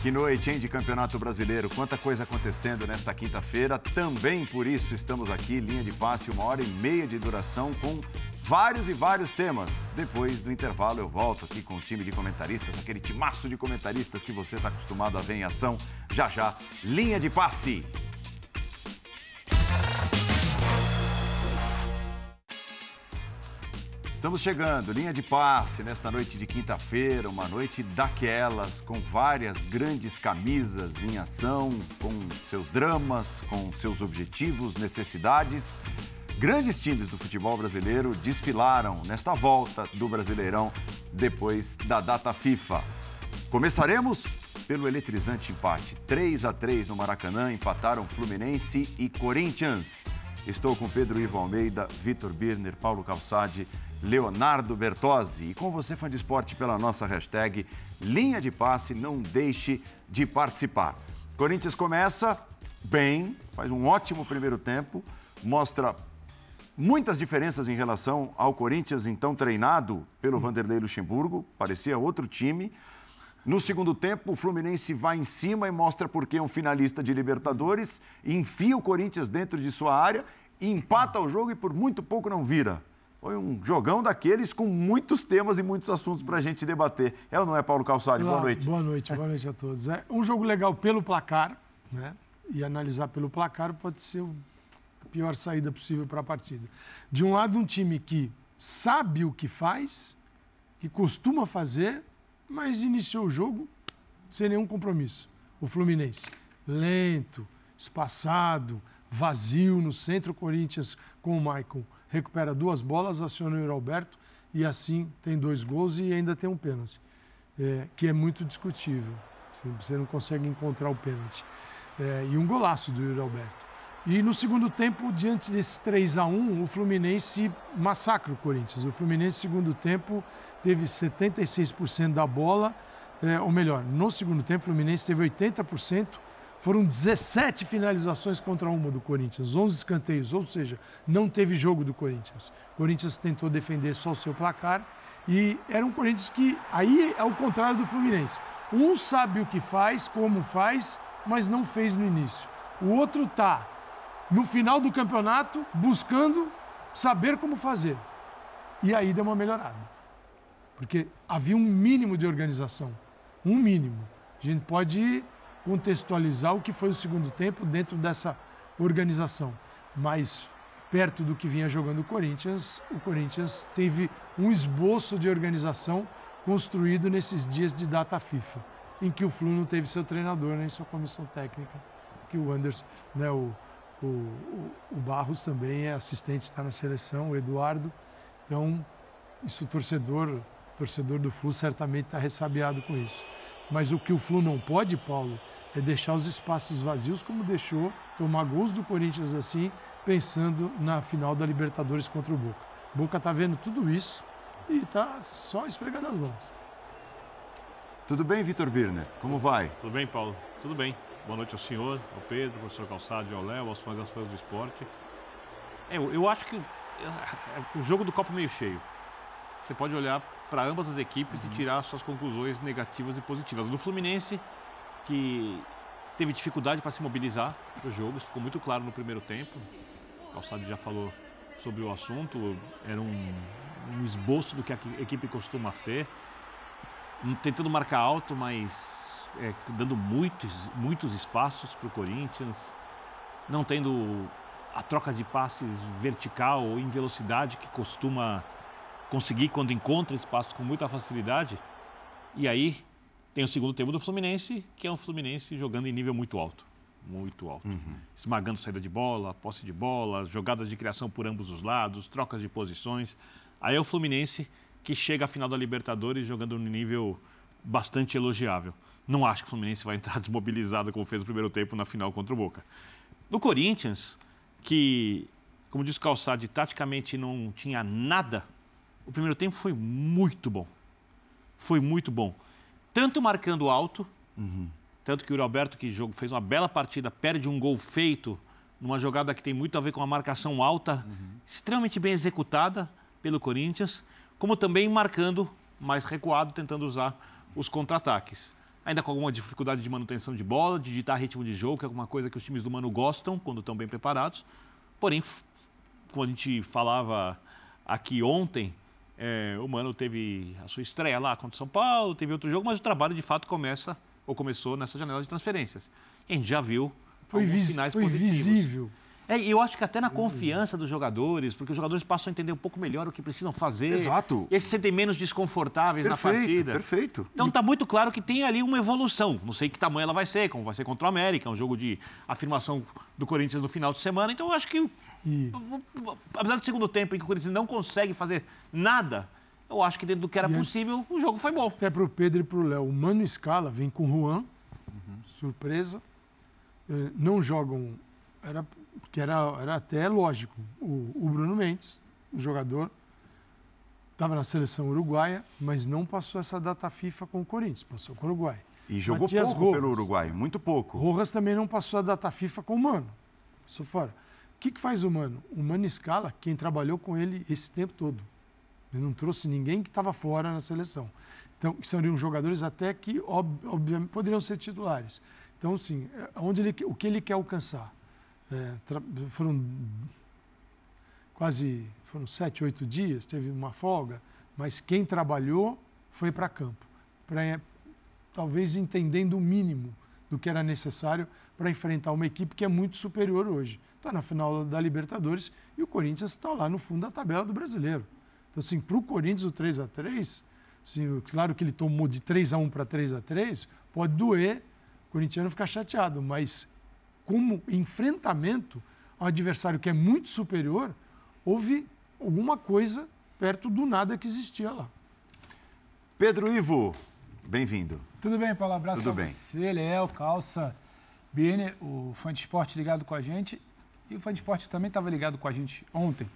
Que noite, hein, de Campeonato Brasileiro. Quanta coisa acontecendo nesta quinta-feira. Também por isso estamos aqui, linha de passe, uma hora e meia de duração, com vários e vários temas. Depois do intervalo, eu volto aqui com o time de comentaristas, aquele timaço de comentaristas que você está acostumado a ver em ação. Já já, linha de passe. Estamos chegando, linha de passe, nesta noite de quinta-feira, uma noite daquelas, com várias grandes camisas em ação, com seus dramas, com seus objetivos, necessidades. Grandes times do futebol brasileiro desfilaram nesta volta do Brasileirão depois da data FIFA. Começaremos pelo eletrizante empate. 3 a 3 no Maracanã, empataram Fluminense e Corinthians. Estou com Pedro Ivo Almeida, Vitor Birner, Paulo Calçade Leonardo Bertozzi. E com você, fã de esporte, pela nossa hashtag Linha de Passe, não deixe de participar. Corinthians começa bem, faz um ótimo primeiro tempo, mostra muitas diferenças em relação ao Corinthians, então treinado pelo Vanderlei Luxemburgo, parecia outro time. No segundo tempo, o Fluminense vai em cima e mostra por que é um finalista de Libertadores, enfia o Corinthians dentro de sua área, empata o jogo e por muito pouco não vira. Foi um jogão daqueles com muitos temas e muitos assuntos para a gente debater. É ou não é, Paulo Calçade? Boa noite. Boa noite, boa noite a todos. É um jogo legal pelo placar, né? E analisar pelo placar pode ser a pior saída possível para a partida. De um lado, um time que sabe o que faz, que costuma fazer, mas iniciou o jogo sem nenhum compromisso. O Fluminense, lento, espaçado, vazio no centro, Corinthians com o Maicon recupera duas bolas, aciona o Alberto e assim tem dois gols e ainda tem um pênalti, é, que é muito discutível. Você não consegue encontrar o pênalti. É, e um golaço do Yuri Alberto. E no segundo tempo, diante desse 3 a 1 o Fluminense massacra o Corinthians. O Fluminense, segundo tempo, teve 76% da bola, é, ou melhor, no segundo tempo, o Fluminense teve 80% foram 17 finalizações contra uma do Corinthians, 11 escanteios, ou seja, não teve jogo do Corinthians. O Corinthians tentou defender só o seu placar e era um Corinthians que, aí é o contrário do Fluminense. Um sabe o que faz, como faz, mas não fez no início. O outro está no final do campeonato buscando saber como fazer. E aí deu uma melhorada. Porque havia um mínimo de organização. Um mínimo. A gente pode contextualizar o que foi o segundo tempo dentro dessa organização. Mas perto do que vinha jogando o Corinthians, o Corinthians teve um esboço de organização construído nesses dias de data FIFA, em que o Flu não teve seu treinador nem sua comissão técnica, que o Anderson, né, o, o, o Barros também é assistente, está na seleção, o Eduardo. Então, isso o torcedor, torcedor do Flu certamente está ressabiado com isso. Mas o que o Flu não pode, Paulo, é deixar os espaços vazios, como deixou tomar gols do Corinthians assim, pensando na final da Libertadores contra o Boca. O Boca está vendo tudo isso e está só esfregando as mãos. Tudo bem, Vitor Birner? Como vai? Tudo bem, Paulo? Tudo bem. Boa noite ao senhor, ao Pedro, ao professor Calçado e ao Léo, aos fãs das fãs do esporte. É, eu, eu acho que o jogo do copo meio cheio. Você pode olhar para ambas as equipes uhum. e tirar suas conclusões negativas e positivas. Do Fluminense, que teve dificuldade para se mobilizar para o jogo, isso ficou muito claro no primeiro tempo. O Calçado já falou sobre o assunto, era um, um esboço do que a equipe costuma ser, tentando marcar alto, mas é, dando muitos, muitos espaços para o Corinthians, não tendo a troca de passes vertical ou em velocidade que costuma conseguir quando encontra espaço com muita facilidade. E aí tem o segundo tempo do Fluminense, que é um Fluminense jogando em nível muito alto. Muito alto. Uhum. Esmagando saída de bola, posse de bola, jogadas de criação por ambos os lados, trocas de posições. Aí é o Fluminense que chega à final da Libertadores jogando num nível bastante elogiável. Não acho que o Fluminense vai entrar desmobilizado como fez no primeiro tempo na final contra o Boca. No Corinthians, que, como diz o Calçade, taticamente não tinha nada, o primeiro tempo foi muito bom. Foi muito bom tanto marcando alto, uhum. tanto que o Roberto, que jogo, fez uma bela partida, perde um gol feito numa jogada que tem muito a ver com a marcação alta, uhum. extremamente bem executada pelo Corinthians, como também marcando mais recuado, tentando usar os contra-ataques. ainda com alguma dificuldade de manutenção de bola, de ditar ritmo de jogo, que é alguma coisa que os times do Mano gostam quando estão bem preparados. Porém, como a gente falava aqui ontem, é, o Mano teve a sua estreia lá contra o São Paulo, teve outro jogo, mas o trabalho de fato começa ou começou nessa janela de transferências. E a gente já viu foi, vis, sinais foi positivos. visível. É, eu acho que até na confiança dos jogadores, porque os jogadores passam a entender um pouco melhor o que precisam fazer. Exato. Eles se sentem menos desconfortáveis perfeito, na partida. Perfeito. Então está muito claro que tem ali uma evolução. Não sei que tamanho ela vai ser, como vai ser contra o América, um jogo de afirmação do Corinthians no final de semana. Então eu acho que, e... apesar do segundo tempo em que o Corinthians não consegue fazer nada, eu acho que dentro do que era e possível, antes... o jogo foi bom. Até para o Pedro e para o Léo. O Mano Scala vem com o Juan, uhum. surpresa. Eh, não jogam. Era porque era, era até lógico. O, o Bruno Mendes, o jogador, estava na seleção uruguaia, mas não passou essa data FIFA com o Corinthians, passou com o Uruguai. E jogou Matias pouco Rojas, pelo Uruguai, muito pouco. Rojas também não passou a data FIFA com o Mano. Passou fora. O que, que faz o Mano? O Mano escala quem trabalhou com ele esse tempo todo. Ele não trouxe ninguém que estava fora na seleção. Então, seriam jogadores até que, obviamente, poderiam ser titulares. Então, sim, é, onde ele, o que ele quer alcançar? É, foram quase foram sete, oito dias, teve uma folga, mas quem trabalhou foi para campo, para é, talvez entendendo o mínimo do que era necessário para enfrentar uma equipe que é muito superior hoje. Está na final da Libertadores e o Corinthians está lá no fundo da tabela do brasileiro. Então, assim, para o Corinthians, o 3 a 3 assim, claro que ele tomou de 3 a 1 para 3 a 3 pode doer o corintiano ficar chateado, mas como enfrentamento a um adversário que é muito superior, houve alguma coisa perto do nada que existia lá. Pedro Ivo, bem-vindo. Tudo bem, Paulo? Abraço Tudo bem. você, Léo, Calça, Bene, o fã de esporte ligado com a gente. E o fã de esporte também estava ligado com a gente ontem.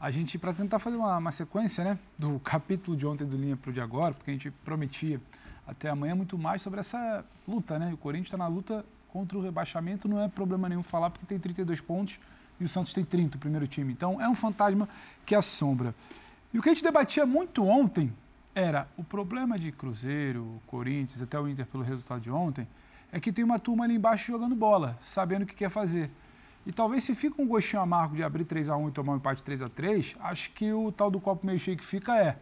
A gente, para tentar fazer uma, uma, sequência né, do capítulo de ontem do Linha para o de agora, porque a gente prometia até amanhã muito mais sobre essa luta, né? O Corinthians está na luta contra o rebaixamento não é problema nenhum falar, porque tem 32 pontos e o Santos tem 30, o primeiro time. Então é um fantasma que assombra. E o que a gente debatia muito ontem era o problema de Cruzeiro, Corinthians, até o Inter pelo resultado de ontem, é que tem uma turma ali embaixo jogando bola, sabendo o que quer fazer. E talvez se fica um gostinho amargo de abrir 3 a 1 e tomar um empate 3 a 3 acho que o tal do copo meio cheio que fica é,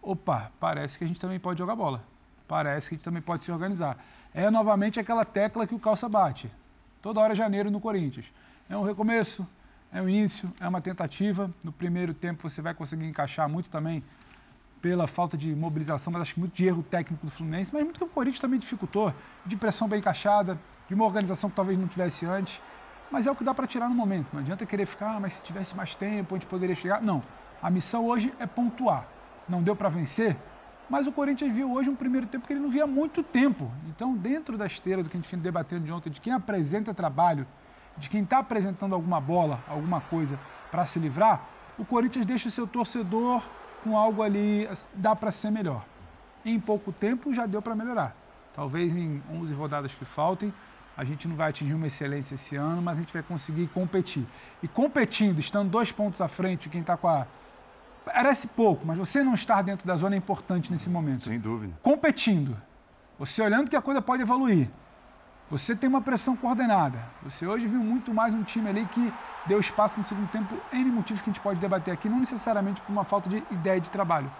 opa, parece que a gente também pode jogar bola. Parece que a gente também pode se organizar é novamente aquela tecla que o Calça bate. Toda hora é janeiro no Corinthians. É um recomeço, é um início, é uma tentativa. No primeiro tempo você vai conseguir encaixar muito também pela falta de mobilização, mas acho que muito de erro técnico do Fluminense, mas muito que o Corinthians também dificultou, de pressão bem encaixada, de uma organização que talvez não tivesse antes. Mas é o que dá para tirar no momento. Não adianta querer ficar, ah, mas se tivesse mais tempo, a gente poderia chegar. Não. A missão hoje é pontuar. Não deu para vencer? Mas o Corinthians viu hoje um primeiro tempo que ele não via há muito tempo. Então, dentro da esteira do que a gente vinha debatendo de ontem, de quem apresenta trabalho, de quem está apresentando alguma bola, alguma coisa para se livrar, o Corinthians deixa o seu torcedor com algo ali, dá para ser melhor. Em pouco tempo já deu para melhorar. Talvez em 11 rodadas que faltem, a gente não vai atingir uma excelência esse ano, mas a gente vai conseguir competir. E competindo, estando dois pontos à frente, quem está com a Parece pouco, mas você não estar dentro da zona é importante nesse momento. Sem dúvida. Competindo. Você olhando que a coisa pode evoluir. Você tem uma pressão coordenada. Você hoje viu muito mais um time ali que deu espaço no segundo tempo, N motivos que a gente pode debater aqui, não necessariamente por uma falta de ideia de trabalho.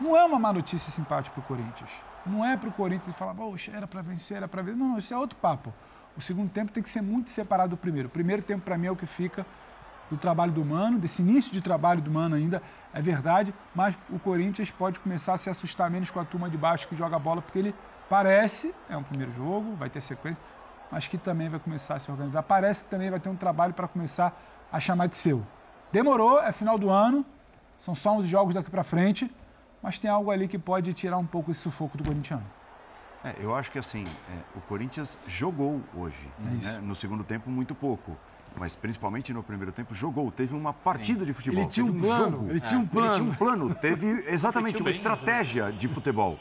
Não é uma má notícia simpática para o Corinthians. Não é para o Corinthians falar, poxa, era para vencer, era para vencer. Não, não, isso é outro papo. O segundo tempo tem que ser muito separado do primeiro. O primeiro tempo, para mim, é o que fica do trabalho do Mano, desse início de trabalho do Mano ainda, é verdade, mas o Corinthians pode começar a se assustar menos com a turma de baixo que joga bola, porque ele parece, é um primeiro jogo, vai ter sequência, mas que também vai começar a se organizar. Parece que também vai ter um trabalho para começar a chamar de seu. Demorou, é final do ano, são só uns jogos daqui para frente, mas tem algo ali que pode tirar um pouco esse sufoco do corintiano. É, eu acho que assim, é, o Corinthians jogou hoje, é né? no segundo tempo muito pouco mas principalmente no primeiro tempo, jogou. Teve uma partida Sim. de futebol. Ele tinha um, um plano. Jogo. Ele tinha um plano. Ele tinha um plano. Teve exatamente uma estratégia de futebol.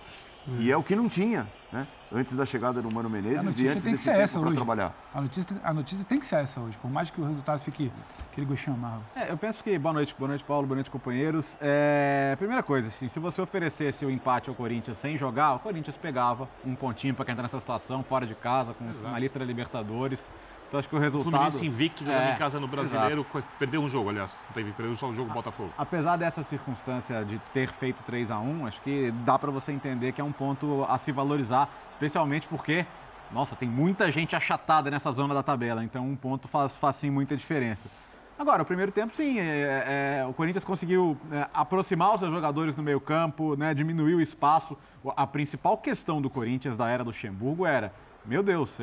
E é o que não tinha. né? Antes da chegada do Mano Menezes e antes tem que desse ser tempo essa para hoje. trabalhar. A notícia, a notícia tem que ser essa hoje, por mais que o resultado fique aquele gostinho amargo. É, eu penso que, boa noite, boa noite, Paulo, boa noite, companheiros. É, primeira coisa, assim, se você oferecesse o empate ao Corinthians sem jogar, o Corinthians pegava um pontinho para quem está nessa situação, fora de casa, com o finalista da Libertadores. Então acho que o O resultado. Fluminense invicto jogando É, em casa no Brasileiro, perdeu um jogo, aliás. Teve, perdeu só um jogo Botafogo. Apesar dessa circunstância de ter feito 3 a 1 acho que dá para você entender que é um ponto a se valorizar, especialmente porque, nossa, tem muita gente achatada nessa zona da tabela, então um ponto faz, faz sim muita diferença. Agora, o primeiro tempo, sim, é, é, o Corinthians conseguiu é, aproximar os seus jogadores no meio campo, né, diminuir o espaço. A principal questão do Corinthians da era do Luxemburgo era meu Deus,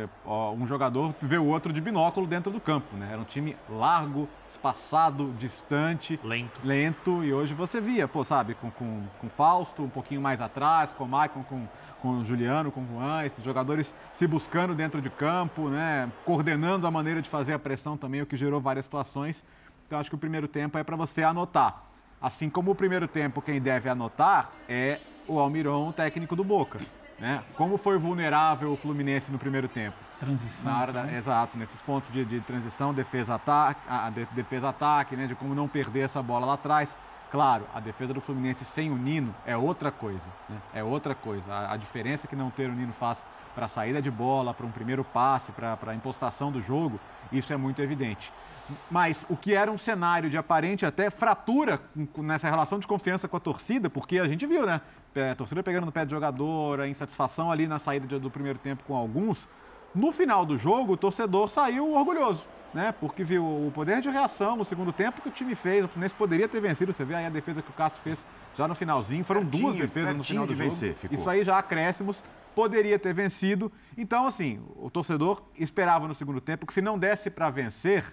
um jogador vê o outro de binóculo dentro do campo, né? Era um time largo, espaçado, distante, Lento. lento e hoje você via, pô, sabe, com, com, com Fausto um pouquinho mais atrás, com o Maicon, com, com o Juliano, com o Juan, esses jogadores se buscando dentro de campo, né? Coordenando a maneira de fazer a pressão também, o que gerou várias situações. Então acho que o primeiro tempo é para você anotar. Assim como o primeiro tempo, quem deve anotar é o Almiron, técnico do Boca. Né? Como foi vulnerável o Fluminense no primeiro tempo? Transição. Na hora da, exato, nesses pontos de, de transição, defesa-ataque, de, defesa-ataque, né? De como não perder essa bola lá atrás. Claro, a defesa do Fluminense sem o Nino é outra coisa. Né? É outra coisa. A, a diferença que não ter o Nino faz para a saída de bola, para um primeiro passe, para a impostação do jogo, isso é muito evidente. Mas o que era um cenário de aparente até fratura nessa relação de confiança com a torcida, porque a gente viu, né? A torcida pegando no pé de jogador, a insatisfação ali na saída do primeiro tempo com alguns. No final do jogo, o torcedor saiu orgulhoso, né? Porque viu o poder de reação no segundo tempo que o time fez. O Fluminense poderia ter vencido. Você vê aí a defesa que o Castro fez já no finalzinho. Foram Pertinho, duas defesas no final do jogo. vencer. Isso aí já acréscimos. Poderia ter vencido. Então, assim, o torcedor esperava no segundo tempo que se não desse para vencer,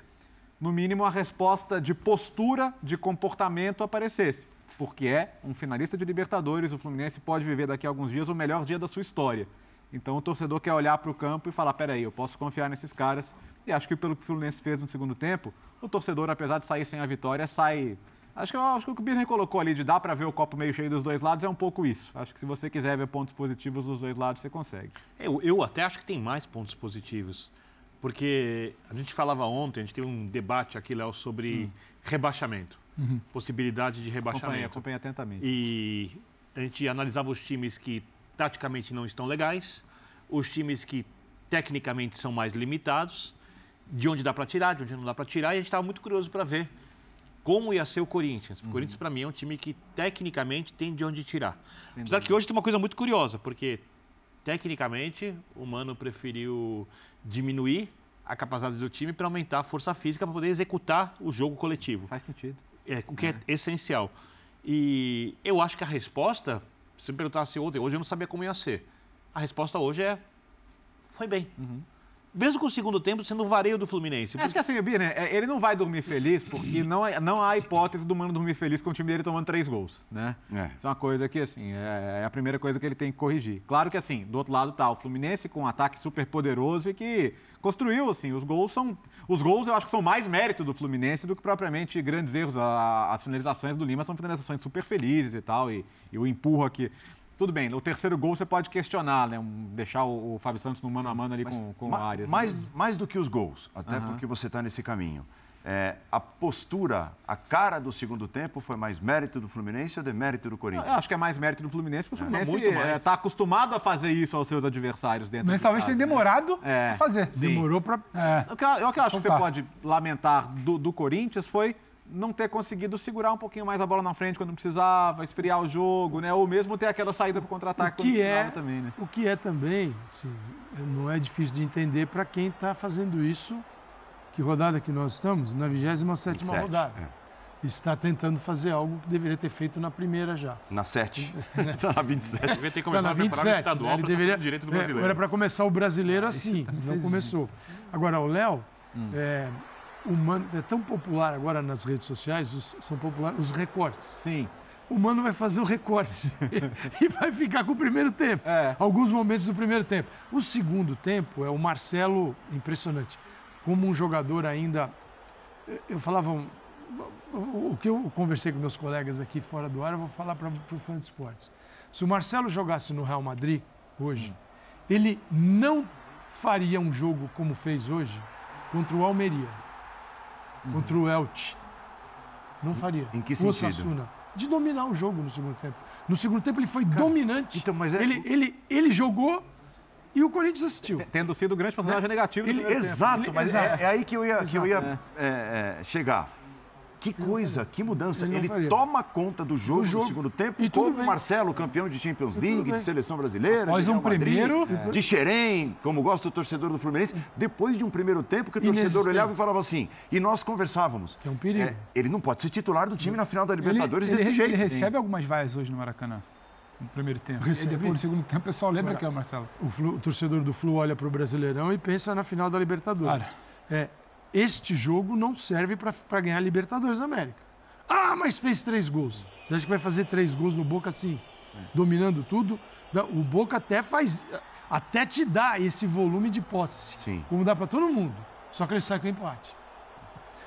no mínimo a resposta de postura, de comportamento aparecesse. Porque é um finalista de Libertadores, o Fluminense pode viver daqui a alguns dias o melhor dia da sua história. Então o torcedor quer olhar para o campo e falar: peraí, eu posso confiar nesses caras. E acho que pelo que o Fluminense fez no segundo tempo, o torcedor, apesar de sair sem a vitória, sai. Acho que, acho que o que o Birner colocou ali de dar para ver o copo meio cheio dos dois lados é um pouco isso. Acho que se você quiser ver pontos positivos dos dois lados, você consegue. Eu, eu até acho que tem mais pontos positivos. Porque a gente falava ontem, a gente teve um debate aqui, Léo, sobre Hum. rebaixamento. Possibilidade de rebaixamento. acompanhe atentamente. E a gente analisava os times que taticamente não estão legais, os times que tecnicamente são mais limitados, de onde dá para tirar, de onde não dá para tirar, e a gente estava muito curioso para ver como ia ser o Corinthians. O Corinthians, para mim, é um time que tecnicamente tem de onde tirar. Apesar que hoje tem uma coisa muito curiosa, porque tecnicamente o Mano preferiu diminuir a capacidade do time para aumentar a força física para poder executar o jogo coletivo. Faz sentido. É, o que é essencial. E eu acho que a resposta, se me perguntasse ontem, hoje eu não sabia como ia ser. A resposta hoje é: foi bem. Mesmo com o segundo tempo sendo o vareio do Fluminense. Acho que assim, o Birner, é, ele não vai dormir feliz porque não, é- não há hipótese do Mano dormir feliz com o time dele tomando três gols, né? É. Isso é uma coisa que, assim, é, é a primeira coisa que ele tem que corrigir. Claro que, assim, do outro lado tá o Fluminense com um ataque super poderoso e que construiu, assim, os gols são... Os gols eu acho que são mais mérito do Fluminense do que propriamente grandes erros. A- as finalizações do Lima são finalizações super felizes e tal, e, e o empurro aqui... Tudo bem, o terceiro gol você pode questionar, né? Um- deixar o, o Fábio Santos no mano a mano ali com, com o Ma- Arias. mais, mais do que os gols, até Aham. porque você está nesse caminho. É, a postura, a cara do segundo tempo foi mais mérito do Fluminense ou demérito do Corinthians? Eu acho que é mais mérito do Fluminense, porque o Fluminense muito mais. está acostumado a fazer isso aos seus adversários dentro Mas de talvez casa, tenha né? demorado É. a fazer. Sim. Demorou para. É. O que, eu- o que eu acho que você pode lamentar do, do Corinthians foi não ter conseguido segurar um pouquinho mais a bola na frente quando precisava, esfriar o jogo, né? Ou mesmo ter aquela saída para O contra-ataque quando que precisava é, também, né? o que é também, assim, não é difícil de entender para quem está fazendo isso. Que rodada que nós estamos? Na 27 27, rodada. é. Está tentando fazer algo que deveria ter feito na primeira já. Na 7. Está na 27. devia ter começado na a preparar o 27. estadual né? Ele para deveria, direito do é, brasileiro. era para começar o brasileiro assim, não começou. Agora, o Léo, é, o Mano, é tão popular agora nas redes sociais, os- são populares os recortes. Sim. O Mano vai fazer um recorte e vai ficar com o primeiro tempo. É. Alguns momentos do primeiro tempo. O segundo tempo é o Marcelo, impressionante. Como um jogador ainda. Eu falava. O o que eu conversei com meus colegas aqui fora do ar, eu vou falar para o fã de esportes. Se o Marcelo jogasse no Real Madrid hoje, ele não faria um jogo como fez hoje contra o Almeria. Contra o Elche. Não faria. Em que sentido? Osasuna. De dominar o jogo no segundo tempo. No segundo tempo ele foi Cara, dominante. Então, mas é... ele, ele, ele jogou e o Corinthians assistiu. Tendo sido o grande personagem é. negativo ele, Exato, tempo. mas é, é, aí que eu ia, que eu ia é, é chegar. Que coisa, que mudança. Ele, ele toma conta do jogo, jogo. no segundo tempo, e como o Marcelo, campeão de Champions League, de seleção brasileira, Após de um Madrid, primeiro... de Xerém, como gosta o torcedor do Fluminense, depois de um primeiro tempo que o torcedor olhava e falava assim, e nós conversávamos. É um perigo. É, ele não pode ser titular do time na final da Libertadores ele, desse ele, jeito. Ele recebe Sim. algumas vaias hoje no Maracanã no primeiro tempo. Recebe. E depois, no segundo tempo, o pessoal lembra que é o Marcelo. O, Flu, o, torcedor do Flu olha para o Brasileirão e pensa na final da Libertadores. Claro. É, este jogo não serve para ganhar a Libertadores da América. Ah, mas fez três gols. Você acha que vai fazer três gols no Boca assim, é. dominando tudo? O Boca até faz, até te dá esse volume de posse, Sim. como dá para todo mundo. Só que ele sai com empate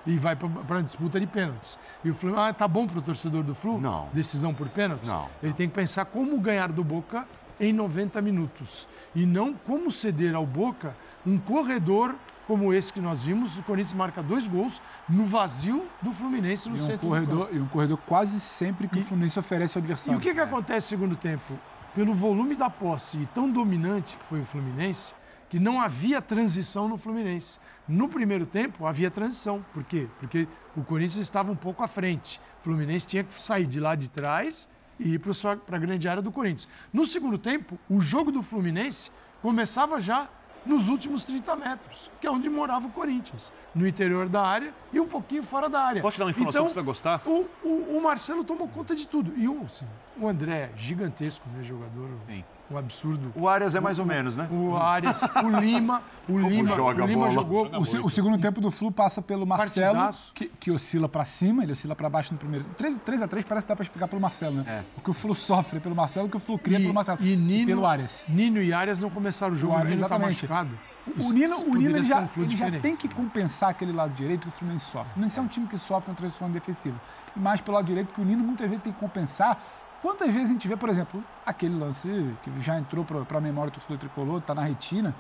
e vai para a disputa de pênaltis. E o Flu, ah, tá bom para o torcedor do Flu? Não. Decisão por pênaltis? Não. Ele tem que pensar como ganhar do Boca em 90 minutos e não como ceder ao Boca um corredor como esse que nós vimos, o Corinthians marca dois gols no vazio do Fluminense no e um centro corredor, E um corredor quase sempre que e, o Fluminense oferece ao adversário. E o que, que é. acontece no segundo tempo? Pelo volume da posse e tão dominante que foi o Fluminense, que não havia transição no Fluminense. No primeiro tempo havia transição. Por quê? Porque o Corinthians estava um pouco à frente. O Fluminense tinha que sair de lá de trás e ir para a grande área do Corinthians. No segundo tempo, o jogo do Fluminense começava já nos últimos 30 metros, que é onde morava o Corinthians, no interior da área e um pouquinho fora da área. Pode te dar uma informação então, que você vai gostar? O, o, o Marcelo tomou conta de tudo. E o, assim, o André, gigantesco, né, jogador. Sim um absurdo. O Arias é mais ou menos, né? O Arias, o Lima, o Como Lima, joga o Lima jogou. O, o, segundo tempo do Flu passa pelo Marcelo, que, que, oscila para cima, ele oscila para baixo no primeiro. 3, 3 a 3 parece que dá para explicar pelo Marcelo, né? É. O que o Flu sofre pelo Marcelo, o que o Flu cria e, pelo Marcelo. E, Nino, e pelo Arias. Nino e Arias não começaram o jogo, o Arias, tá exatamente. Tá o Nino, o Nino ele já, um ele já, tem que compensar aquele lado direito que o Fluminense sofre. O Fluminense é um time que sofre uma transição defensiva. E mais pelo lado direito que o Nino muitas vezes tem que compensar Quantas vezes a gente vê, por exemplo, aquele lance que já entrou para a memória do torcedor tricolor, está na retina,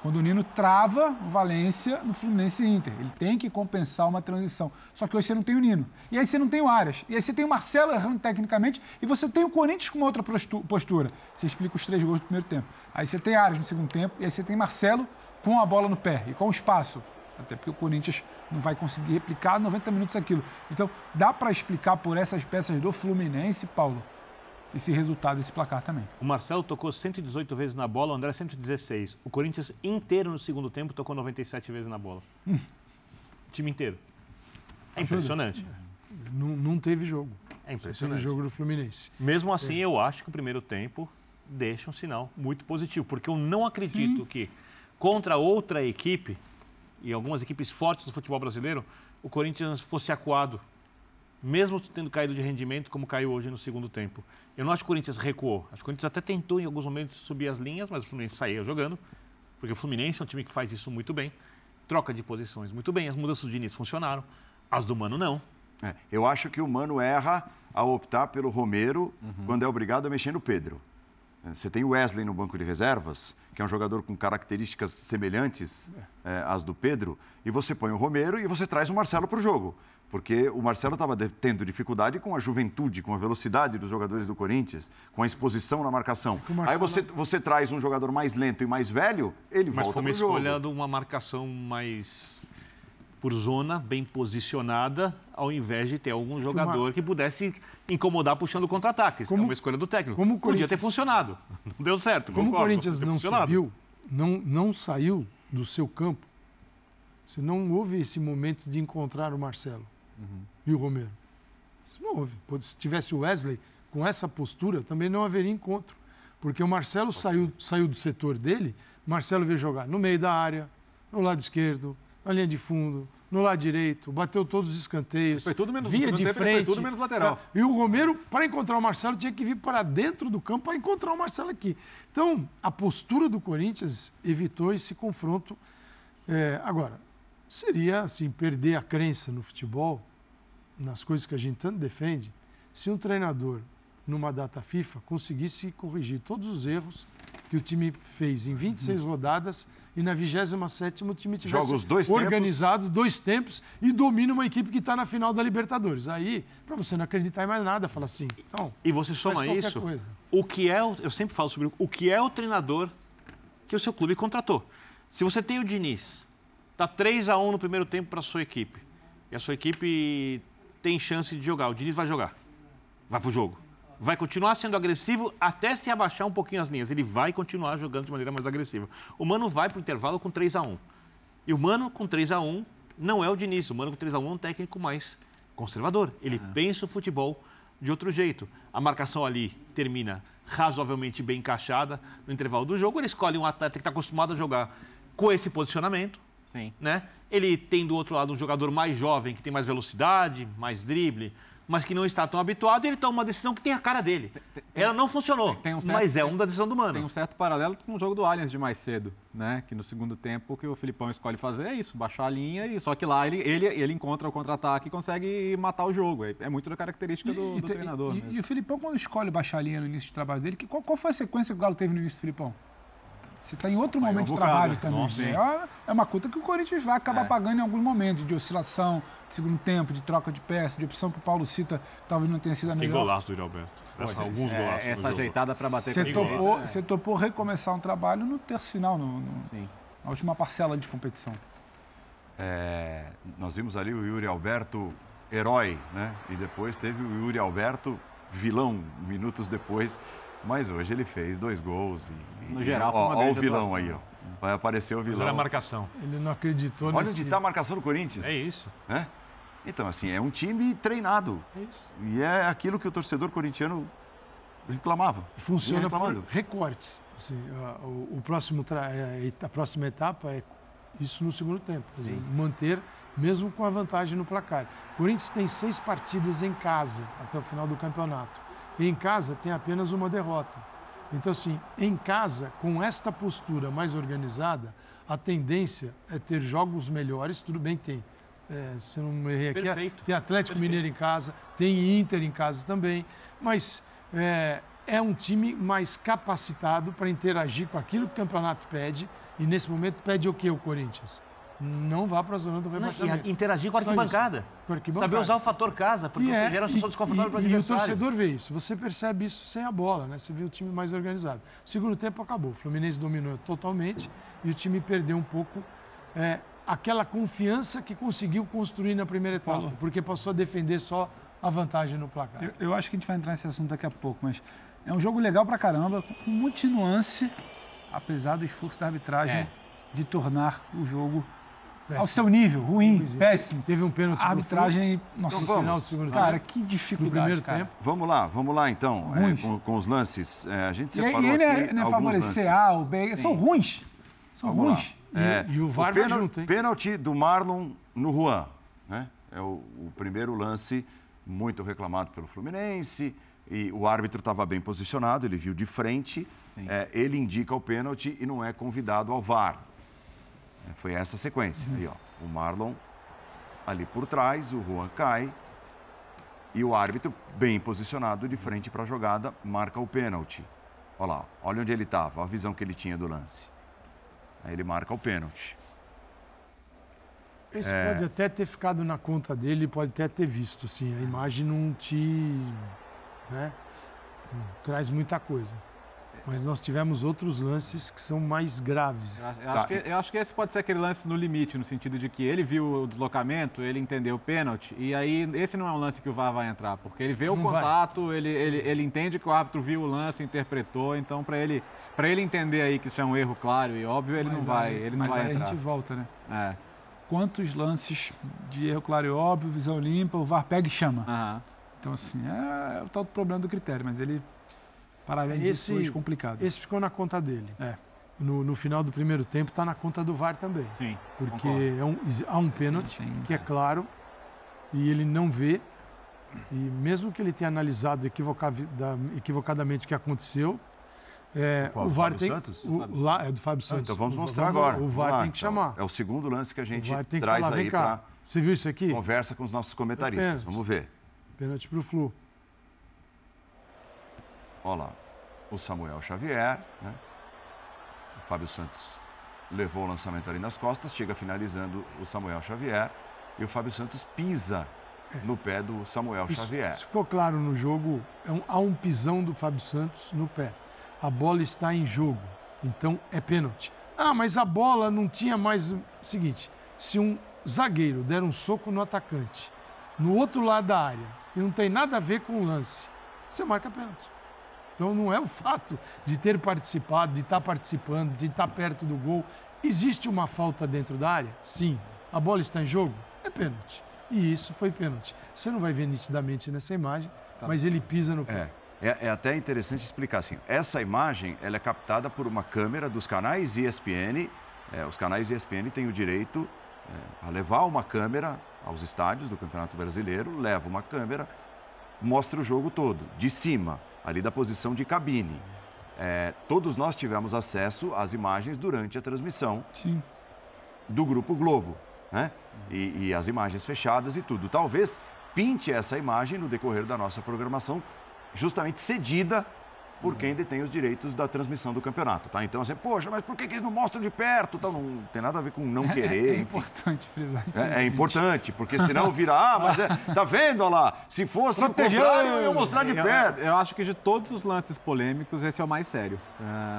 quando o Nino trava o Valência no Fluminense Inter. Ele tem que compensar uma transição. Só que hoje você não tem o Nino. E aí você não tem o Arias. E aí você tem o Marcelo errando tecnicamente. E você tem o Corinthians com uma outra postura. Você explica os três gols do primeiro tempo. Aí você tem Arias no segundo tempo. E aí você tem Marcelo com a bola no pé e com o espaço. Até porque o Corinthians não vai conseguir replicar 90 minutos aquilo. Então, dá para explicar por essas peças do Fluminense, Paulo, esse resultado, esse placar também. O Marcelo tocou 118 vezes na bola, o André 116. O Corinthians inteiro no segundo tempo tocou 97 vezes na bola. Hum. time inteiro. É impressionante. Não, não teve jogo. É impressionante. Teve jogo do Fluminense. Mesmo assim, é. eu acho que o primeiro tempo deixa um sinal muito positivo, porque eu não acredito Sim. que contra outra equipe e algumas equipes fortes do futebol brasileiro, o Corinthians fosse acuado mesmo tendo caído de rendimento como caiu hoje no segundo tempo. Eu não acho que o Corinthians recuou. Acho que o Corinthians até tentou em alguns momentos subir as linhas, mas o Fluminense saía jogando, porque o Fluminense é um time que faz isso muito bem. Troca de posições muito bem. As mudanças do Diniz funcionaram, as do Mano não. É, eu acho que o Mano erra ao optar pelo Romero uhum. quando é obrigado a mexer no Pedro. É, você tem o Wesley no banco de reservas, que é um jogador com características semelhantes é, às do Pedro, e você põe o Romero e você traz o Marcelo para o jogo porque o Marcelo estava tendo dificuldade com a juventude, com a velocidade dos jogadores do Corinthians, com a exposição na marcação. Marcelo... Aí você, você traz um jogador mais lento e mais velho, ele Mas volta para o jogo. Mas foi uma marcação mais por zona, bem posicionada, ao invés de ter algum jogador uma... que pudesse incomodar puxando contra-ataques. Como... É uma escolha do técnico. Como Podia ter funcionado. Não deu certo. Como concordo, o Corinthians não subiu, não, não saiu do seu campo, você não houve esse momento de encontrar o Marcelo uhum. e o Romero. Isso não houve. Se tivesse o Wesley com essa postura, também não haveria encontro. Porque o Marcelo saiu, saiu do setor dele, o Marcelo veio jogar no meio da área, no lado esquerdo, na linha de fundo, no lado direito, bateu todos os escanteios. Foi tudo menos via de frente. Foi tudo menos lateral. E o Romero, para encontrar o Marcelo, tinha que vir para dentro do campo para encontrar o Marcelo aqui. Então, a postura do Corinthians evitou esse confronto. É, agora, seria assim perder a crença no futebol nas coisas que a gente tanto defende, se um treinador, numa data FIFA, conseguisse corrigir todos os erros que o time fez em 26 rodadas e na 27 o time tivesse Joga os dois organizado tempos. dois tempos e domina uma equipe que está na final da Libertadores. Aí, para você não acreditar em mais nada, fala assim. Então, e você soma isso, coisa. o que é, eu sempre falo sobre o que é o treinador que o seu clube contratou. Se você tem o Diniz, tá 3 a 1 no primeiro tempo para a sua equipe, e a sua equipe tem chance de jogar, o Diniz vai jogar. Vai pro jogo vai continuar sendo agressivo até se abaixar um pouquinho as linhas. Ele vai continuar jogando de maneira mais agressiva. O Mano vai para o intervalo com 3 a 1 E o Mano com 3 a 1 não é o Diniz. O Mano com 3 a 1 é um técnico mais conservador. Ele uhum. pensa o futebol de outro jeito. A marcação ali termina razoavelmente bem encaixada no intervalo do jogo. Ele escolhe um atleta que está acostumado a jogar com esse posicionamento. Sim. Né? Ele tem do outro lado um jogador mais jovem, que tem mais velocidade, mais drible, mas que não está tão habituado, ele toma uma decisão que tem a cara dele. Tem, Ela não funcionou, tem, tem um certo, mas é uma da decisão do Mano. Tem um certo paralelo com o jogo do Allianz de mais cedo, né? Que no segundo tempo o que o Filipão escolhe fazer é isso, baixar a linha, e só que lá ele, ele, ele encontra o contra-ataque e consegue matar o jogo. É, é muito da característica do, do treinador. E, e, o Filipão, quando escolhe baixar a linha no início de trabalho dele, que, qual, qual foi a sequência que o Galo teve no início do Filipão? Você está em outro Vai momento de trabalho também. Nossa, é, é uma conta que o Corinthians vai acabar é. pagando em alguns momentos, de oscilação, de segundo tempo, de troca de peça, de opção que o Paulo cita, talvez não tenha sido a melhor. Que golaço do Alberto. Essa, alguns é, golaços. Essa ajeitada para bater você topou, é. Você topou recomeçar um trabalho no terço final, no, no na última parcela de competição. É, nós vimos ali o Yuri Alberto herói, né? E depois teve o Yuri Alberto vilão, minutos depois mas hoje ele fez dois gols. E, no geral, foi uma Olha o vilão aí, ó. Vai aparecer o vilão. Era a marcação. Ele não acreditou Olha nesse... onde está a marcação do Corinthians. É isso. É? Então, assim, é um time treinado. É isso. E é aquilo que o torcedor corintiano reclamava. Funciona por recortes. Assim, o, o, próximo é, a próxima etapa é isso no segundo tempo. Dizer, manter, mesmo com a vantagem no placar. O Corinthians tem seis partidas em casa até o final do campeonato. Em casa tem apenas uma derrota. Então, assim, em casa, com esta postura mais organizada, a tendência é ter jogos melhores. Tudo bem que tem, é, se não me errei aqui, Perfeito. tem Atlético Perfeito. Mineiro em casa, tem Inter em casa também, mas é, é um time mais capacitado para interagir com aquilo que o campeonato pede. E nesse momento pede o que o Corinthians? Não vá para a zona do rebaixamento. E interagir com a arquibancada. Com a arquibancada. Saber usar o fator casa, porque e você é, gera uma situação desconfortável para o adversário. E o torcedor vê isso. Você percebe isso sem a bola, né? Você vê o time mais organizado. segundo tempo acabou. O Fluminense dominou totalmente e o time perdeu um pouco é, aquela confiança que conseguiu construir na primeira etapa, Paulo. porque passou a defender só a vantagem no placar. Eu, eu, acho que a gente vai entrar nesse assunto daqui a pouco, mas é um jogo legal para caramba, com muita nuance, apesar do esforço da arbitragem é. de tornar o jogo Péssimo. ao seu nível, ruim, péssimo. Teve um pênalti. A arbitragem, nossa, então, final do segundo Cara, que dificuldade, primeiro cara. tempo. Vamos lá, vamos lá então, é, com, com, os lances. É, a gente separou e, e aqui é, não é favorecer A ou B, são ruins. São vamos ruins. É, e, e, o VAR o pênalti, junto, hein? Pênalti do Marlon no Juan, né? É o, o primeiro lance muito reclamado pelo Fluminense e o árbitro estava bem posicionado, ele viu de frente, é, ele indica o pênalti e não é convidado ao VAR. É, foi essa sequência. Uhum. Aí, ó, o Marlon ali por trás, o Juan cai e o árbitro, bem posicionado de frente para a jogada, marca o pênalti. Olha lá, olha onde ele estava, a visão que ele tinha do lance. Aí ele marca o pênalti. Esse é... pode até ter ficado na conta dele, pode até ter visto, assim, a imagem não te né, não traz muita coisa. Mas nós tivemos outros lances que são mais graves. Eu acho, eu, acho que, eu acho, que, esse pode ser aquele lance no limite, no sentido de que ele viu o deslocamento, ele entendeu o pênalti, e aí esse não é um lance que o VAR vai entrar, porque ele vê o não contato, ele, ele, ele entende que o árbitro viu o lance, interpretou, então para ele, ele entender aí que isso é um erro claro e óbvio, ele mas não vai, ele não vai aí entrar. a gente volta, né? É. Quantos lances de erro claro e óbvio, visão limpa, o VAR pega e chama. Uhum. Então, assim, é, é o tal problema do critério, mas ele para além esse, disso, complicado. Esse ficou na conta dele. É. No, no final do primeiro tempo está na conta do VAR também. Sim. Porque é um, há um pênalti que é claro e ele não vê. E mesmo que ele tenha analisado equivocadamente o que aconteceu, é, o VAR tem. Santos? O, lá, é do Fábio Santos. então vamos mostrar agora. O VAR lá, tem que então, chamar. É o segundo lance que a gente que traz falar, aí para. Você viu isso aqui? Conversa com os nossos comentaristas. Vamos ver. Pênalti para o Flu. Olha lá, o Samuel Xavier, né? O Fábio Santos levou o lançamento ali nas costas, chega finalizando o Samuel Xavier e o Fábio Santos pisa no pé do Samuel Isso, Xavier. isso ficou claro no jogo. É um- há um pisão do Fábio Santos no pé. A bola está em jogo, então é pênalti. Ah, mas a bola não tinha mais. Seguinte, se um zagueiro der um soco no atacante no outro lado da área e não tem nada a ver com o lance, você marca pênalti. Então não é o fato de ter participado, de estar participando, de estar perto do gol. Existe uma falta dentro da área? Sim. A bola está em jogo? É pênalti. E isso foi pênalti. Você não vai ver nitidamente nessa imagem, mas ele pisa no pé. É, é, é até interessante explicar assim. Essa imagem ela é captada por uma câmera dos canais ESPN. É, os canais ESPN têm o direito é, a levar uma câmera aos estádios do Campeonato Brasileiro, leva uma câmera, mostra o jogo todo, de cima, ali da posição de cabine. É, todos nós tivemos acesso às imagens durante a transmissão Sim. do Grupo Globo, né? E, e as imagens fechadas e tudo. Talvez pinte essa imagem no decorrer da nossa programação, justamente cedida por quem detém os direitos da transmissão do campeonato, tá? Então, assim, poxa, mas por que, que eles não mostram de perto? Então, não tem nada a ver com não querer, É enfim. importante frisar. É, é importante, porque senão vira, ah, mas é, tá vendo, olha lá, se fosse Protegeu. o contrário, eu ia mostrar de Eu, perto. eu acho que de todos os lances polêmicos, esse é o mais sério.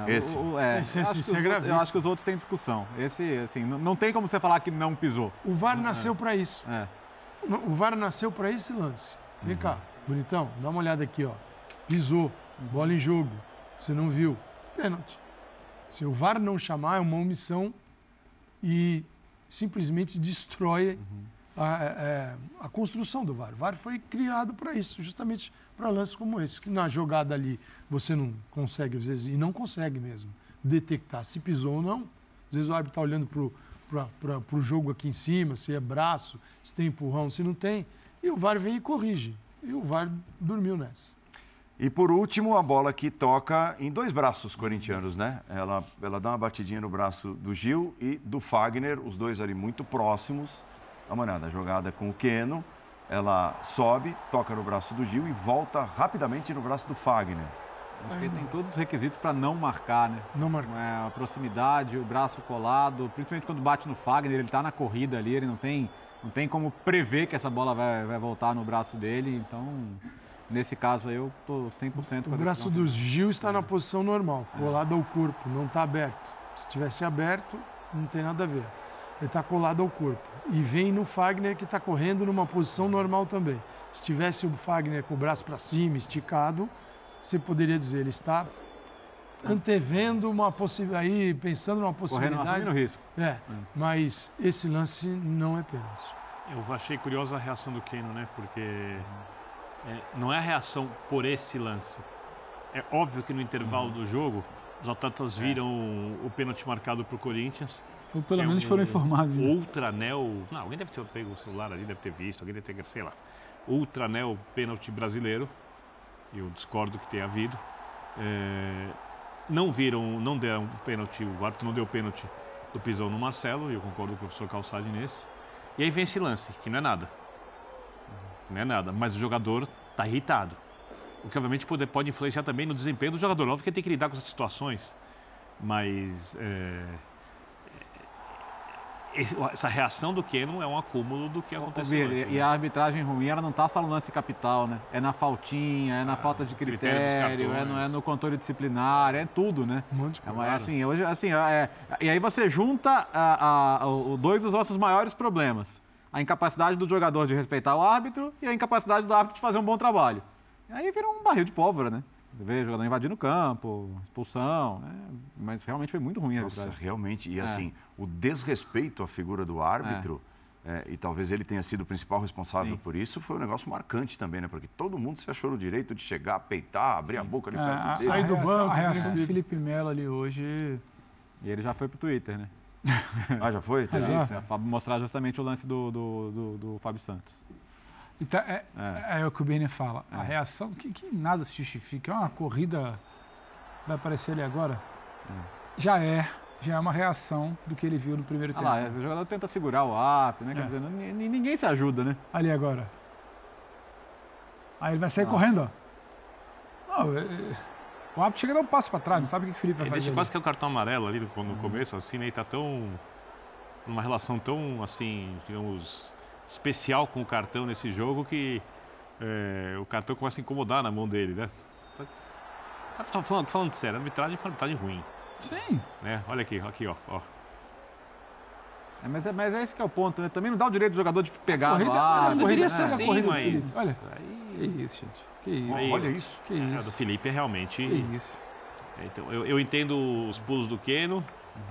É, Esse? o- é, Esse- eu esse- acho que esse é os outros- gravíssimo. Eu acho que os outros têm discussão. Esse, assim, não, não tem como você falar que não pisou. O VAR nasceu para isso. É. O VAR nasceu para esse lance. Vem cá, bonitão, dá uma olhada aqui, ó. Pisou, bola em jogo. Você não viu? Pênalti. Se o VAR não chamar, é uma omissão e simplesmente destrói a, é, a construção do VAR. O VAR foi criado para isso, justamente para lances como esse, que na jogada ali você não consegue, às vezes, e não consegue mesmo, detectar se pisou ou não. Às vezes o árbitro está olhando para o jogo aqui em cima, se é braço, se tem empurrão, se não tem, e o VAR vem e corrige. E o VAR dormiu nessa. E por último, a bola que toca em dois braços corintianos, né? Ela, ela dá uma batidinha no braço do Gil e do Fagner, os dois ali muito próximos. Dá uma olhada, a jogada com o Keno, ela sobe, toca no braço do Gil e volta rapidamente no braço do Fagner. Acho que ele tem todos os requisitos para não marcar, né? Não marcou. É, a proximidade, o braço colado, principalmente quando bate no Fagner, ele está na corrida ali, ele não tem, não tem como prever que essa bola vai, vai voltar no braço dele, então nesse caso aí eu tô 100% com O a braço decisão. do Gil está na posição normal, colado ao corpo, não está aberto. Se tivesse aberto, não tem nada a ver. Ele está colado ao corpo. E vem no Fagner que está correndo numa posição normal também. Se tivesse o Fagner com o braço para cima, esticado, você poderia dizer, ele está antevendo uma possibilidade, aí pensando numa Correndo, possibilidade. assumindo risco. É, mas esse lance não é pênalti. Eu achei curiosa a reação do Keno, né? Porque é, não é a reação por esse lance. É óbvio que no intervalo do jogo, os atletas viram o, o pênalti marcado para o Corinthians. Ou pelo É menos um foram informados. né? Ultranel. Não, alguém deve ter pego o celular ali, deve ter visto, alguém deve ter, sei lá. Ultranel pênalti brasileiro. Eu discordo que tenha havido. É, não viram, não deram pênalti, o árbitro não deu pênalti do pisão no Marcelo, e eu concordo com o professor Calçade nesse. E aí vem esse lance, que não é nada. Não é nada, mas o jogador está irritado. O que obviamente pode, pode influenciar também no desempenho do jogador. Óbvio que ele tem que lidar com essas situações, mas é, esse- essa reação do Keno é um acúmulo do que aconteceu. Antes, e né? a arbitragem ruim, ela não tá só no lance capital, né? É na faltinha, é na falta de critério critério, dos é, no, é no controle disciplinar, é tudo, né? Um monte de É, é assim, hoje, assim, é, e aí você junta a- a- o- dois dos nossos maiores problemas. A incapacidade do jogador de respeitar o árbitro e a incapacidade do árbitro de fazer um bom trabalho. E aí vira um barril de pólvora, né? Você vê o jogador invadindo o campo, expulsão, né? mas realmente foi muito ruim a Nossa, arbitragem. realmente. E É. assim, o desrespeito à figura do árbitro, é, e talvez ele tenha sido o principal responsável Sim. por isso, foi um negócio marcante também, né? Porque todo mundo se achou no direito de chegar, peitar, abrir a boca ali É, a, perto dele. sair do banco, A reação né? de Felipe Melo ali hoje. E ele já foi pro Twitter, né? Ah, já foi? Ah, já? É, mostrar justamente o lance do, do, do, do Fábio Santos. E tá- é, É. é o que o Beni fala. A É. reação, que, que nada se justifica. É uma corrida. Vai aparecer ali agora? Já é. Já é uma reação do que ele viu no primeiro Ah tempo. lá, o jogador tenta segurar o árbitro, né? Quer É. dizer, ni- ni- ninguém se ajuda, né? Ali agora. Aí ele vai sair Ah. correndo, ó. Não, é- é- O árbitro chega a dar um passo para trás, não sabe o que o Felipe vai Ele fazer. deixa ali. quase que é o cartão amarelo ali no, no começo, assim, né? E tá tão. numa relação tão, assim, digamos, especial com o cartão nesse jogo que é, o cartão começa a incomodar na mão dele, né? Tá, tá- falando, falando sério, a arbitragem foi arbitragem ruim, Sim. né? Olha aqui, aqui, ó. ó. É, mas, é, mas é esse que é o ponto, né? Também não dá o direito do jogador de pegar Corrida- no ar, não, né? Deveria né? ser A assim, corrida do mas. Olha. aí- Que isso, gente. Que isso. Aí- Olha isso. Que a do isso. Felipe é realmente. Que isso. Então, eu, eu entendo os pulos do Keno.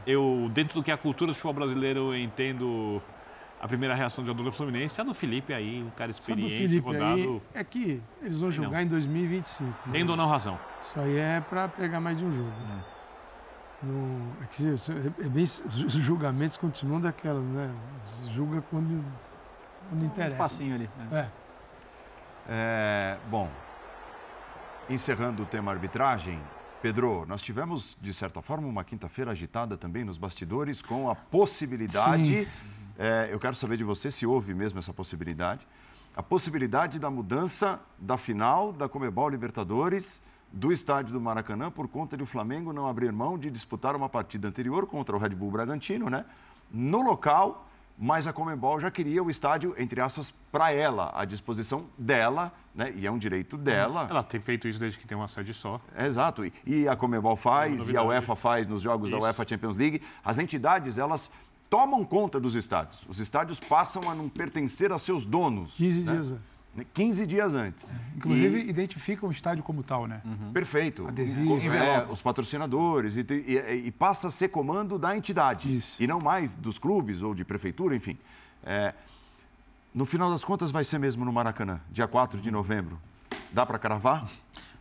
Eu, dentro do que é a cultura do futebol brasileiro, eu entendo a primeira reação de Adolfo Fluminense. A do Felipe aí, um cara Essa do experiente, Felipe rodado. aí é que eles vão jogar em 2025. mas Tendo ou não razão. Isso aí é para pegar mais de um jogo. Não- é, que, isso é- é bem, os julgamentos continuam daquelas, né? Julga quando, quando Um interessa. espacinho ali. né? É. É, bom, encerrando o tema arbitragem, Pedro, nós tivemos, de certa forma, uma quinta-feira agitada também nos bastidores com a possibilidade. é, eu quero saber de você se houve mesmo essa possibilidade. A possibilidade da mudança da final da Comebol Libertadores do estádio do Maracanã por conta de o Flamengo não abrir mão de disputar uma partida anterior contra o Red Bull Bragantino, né? No local, mas a Comebol já queria o estádio, entre aspas, para ela, à disposição dela, né? E é um direito dela. Ela tem feito isso desde que tem uma sede só. É, exato. E- E a Comebol faz, e a. UEFA faz nos jogos da Isso. UEFA Champions League. As entidades, elas tomam conta dos estádios. Os estádios passam a não pertencer a seus donos. 15 né? dias antes. 15 dias antes. Inclusive, identifica o estádio como tal, né? E- perfeito. Adesivo, É, envelope. os patrocinadores. E, e- e passa a ser comando da entidade. Isso. E não mais dos clubes ou de prefeitura, enfim. É, no final das contas, vai ser mesmo no Maracanã, dia 4 de novembro. Dá para cravar?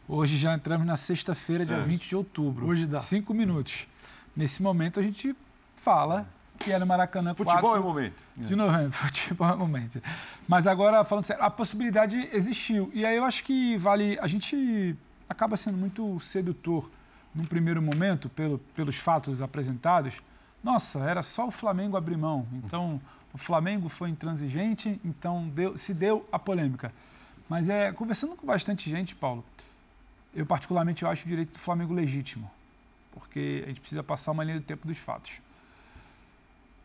Hoje já entramos na sexta-feira, dia 20 de outubro. Hoje dá. Cinco minutos. Nesse momento a gente fala que é no Maracanã Futebol 4 é o momento. de novembro. Futebol é o momento. Mas agora, falando sério, a possibilidade existiu. E aí eu acho que vale. A gente acaba sendo muito sedutor num primeiro momento, pelo, pelos fatos apresentados. Nossa, era só o Flamengo abrir mão. Então, o Flamengo foi intransigente, então deu- se deu a polêmica. Mas é, conversando com bastante gente, Paulo, eu particularmente eu acho o direito do Flamengo legítimo, porque a gente precisa passar uma linha do tempo dos fatos.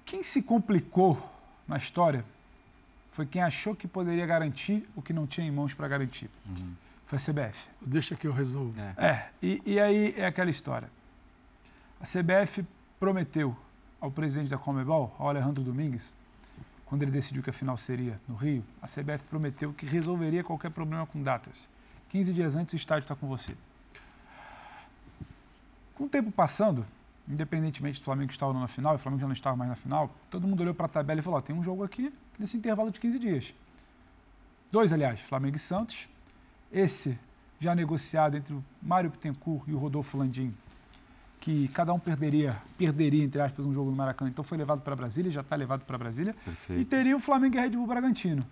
Quem se complicou na história foi quem achou que poderia garantir o que não tinha em mãos para garantir. Foi a CBF. Deixa que eu resolvo. É. É, e, e aí é aquela história. A CBF prometeu ao presidente da Comebol, ao Alejandro Domingues, quando ele decidiu que a final seria no Rio, a CBF prometeu que resolveria qualquer problema com datas. 15 dias antes o estádio está com você. Com o tempo passando, independentemente do Flamengo estar ou não na final, e o Flamengo já não estava mais na final, todo mundo olhou para a tabela e falou: ó, tem um jogo aqui nesse intervalo de 15 dias. Dois, aliás, Flamengo e Santos. Esse já negociado entre o Mário Bittencourt e o Rodolfo Landim, que cada um perderia, perderia, entre aspas, um jogo no Maracanã. Então foi levado para Brasília, já está levado para Brasília. E Perfeito. teria o Flamengo e Red Bull Bragantino.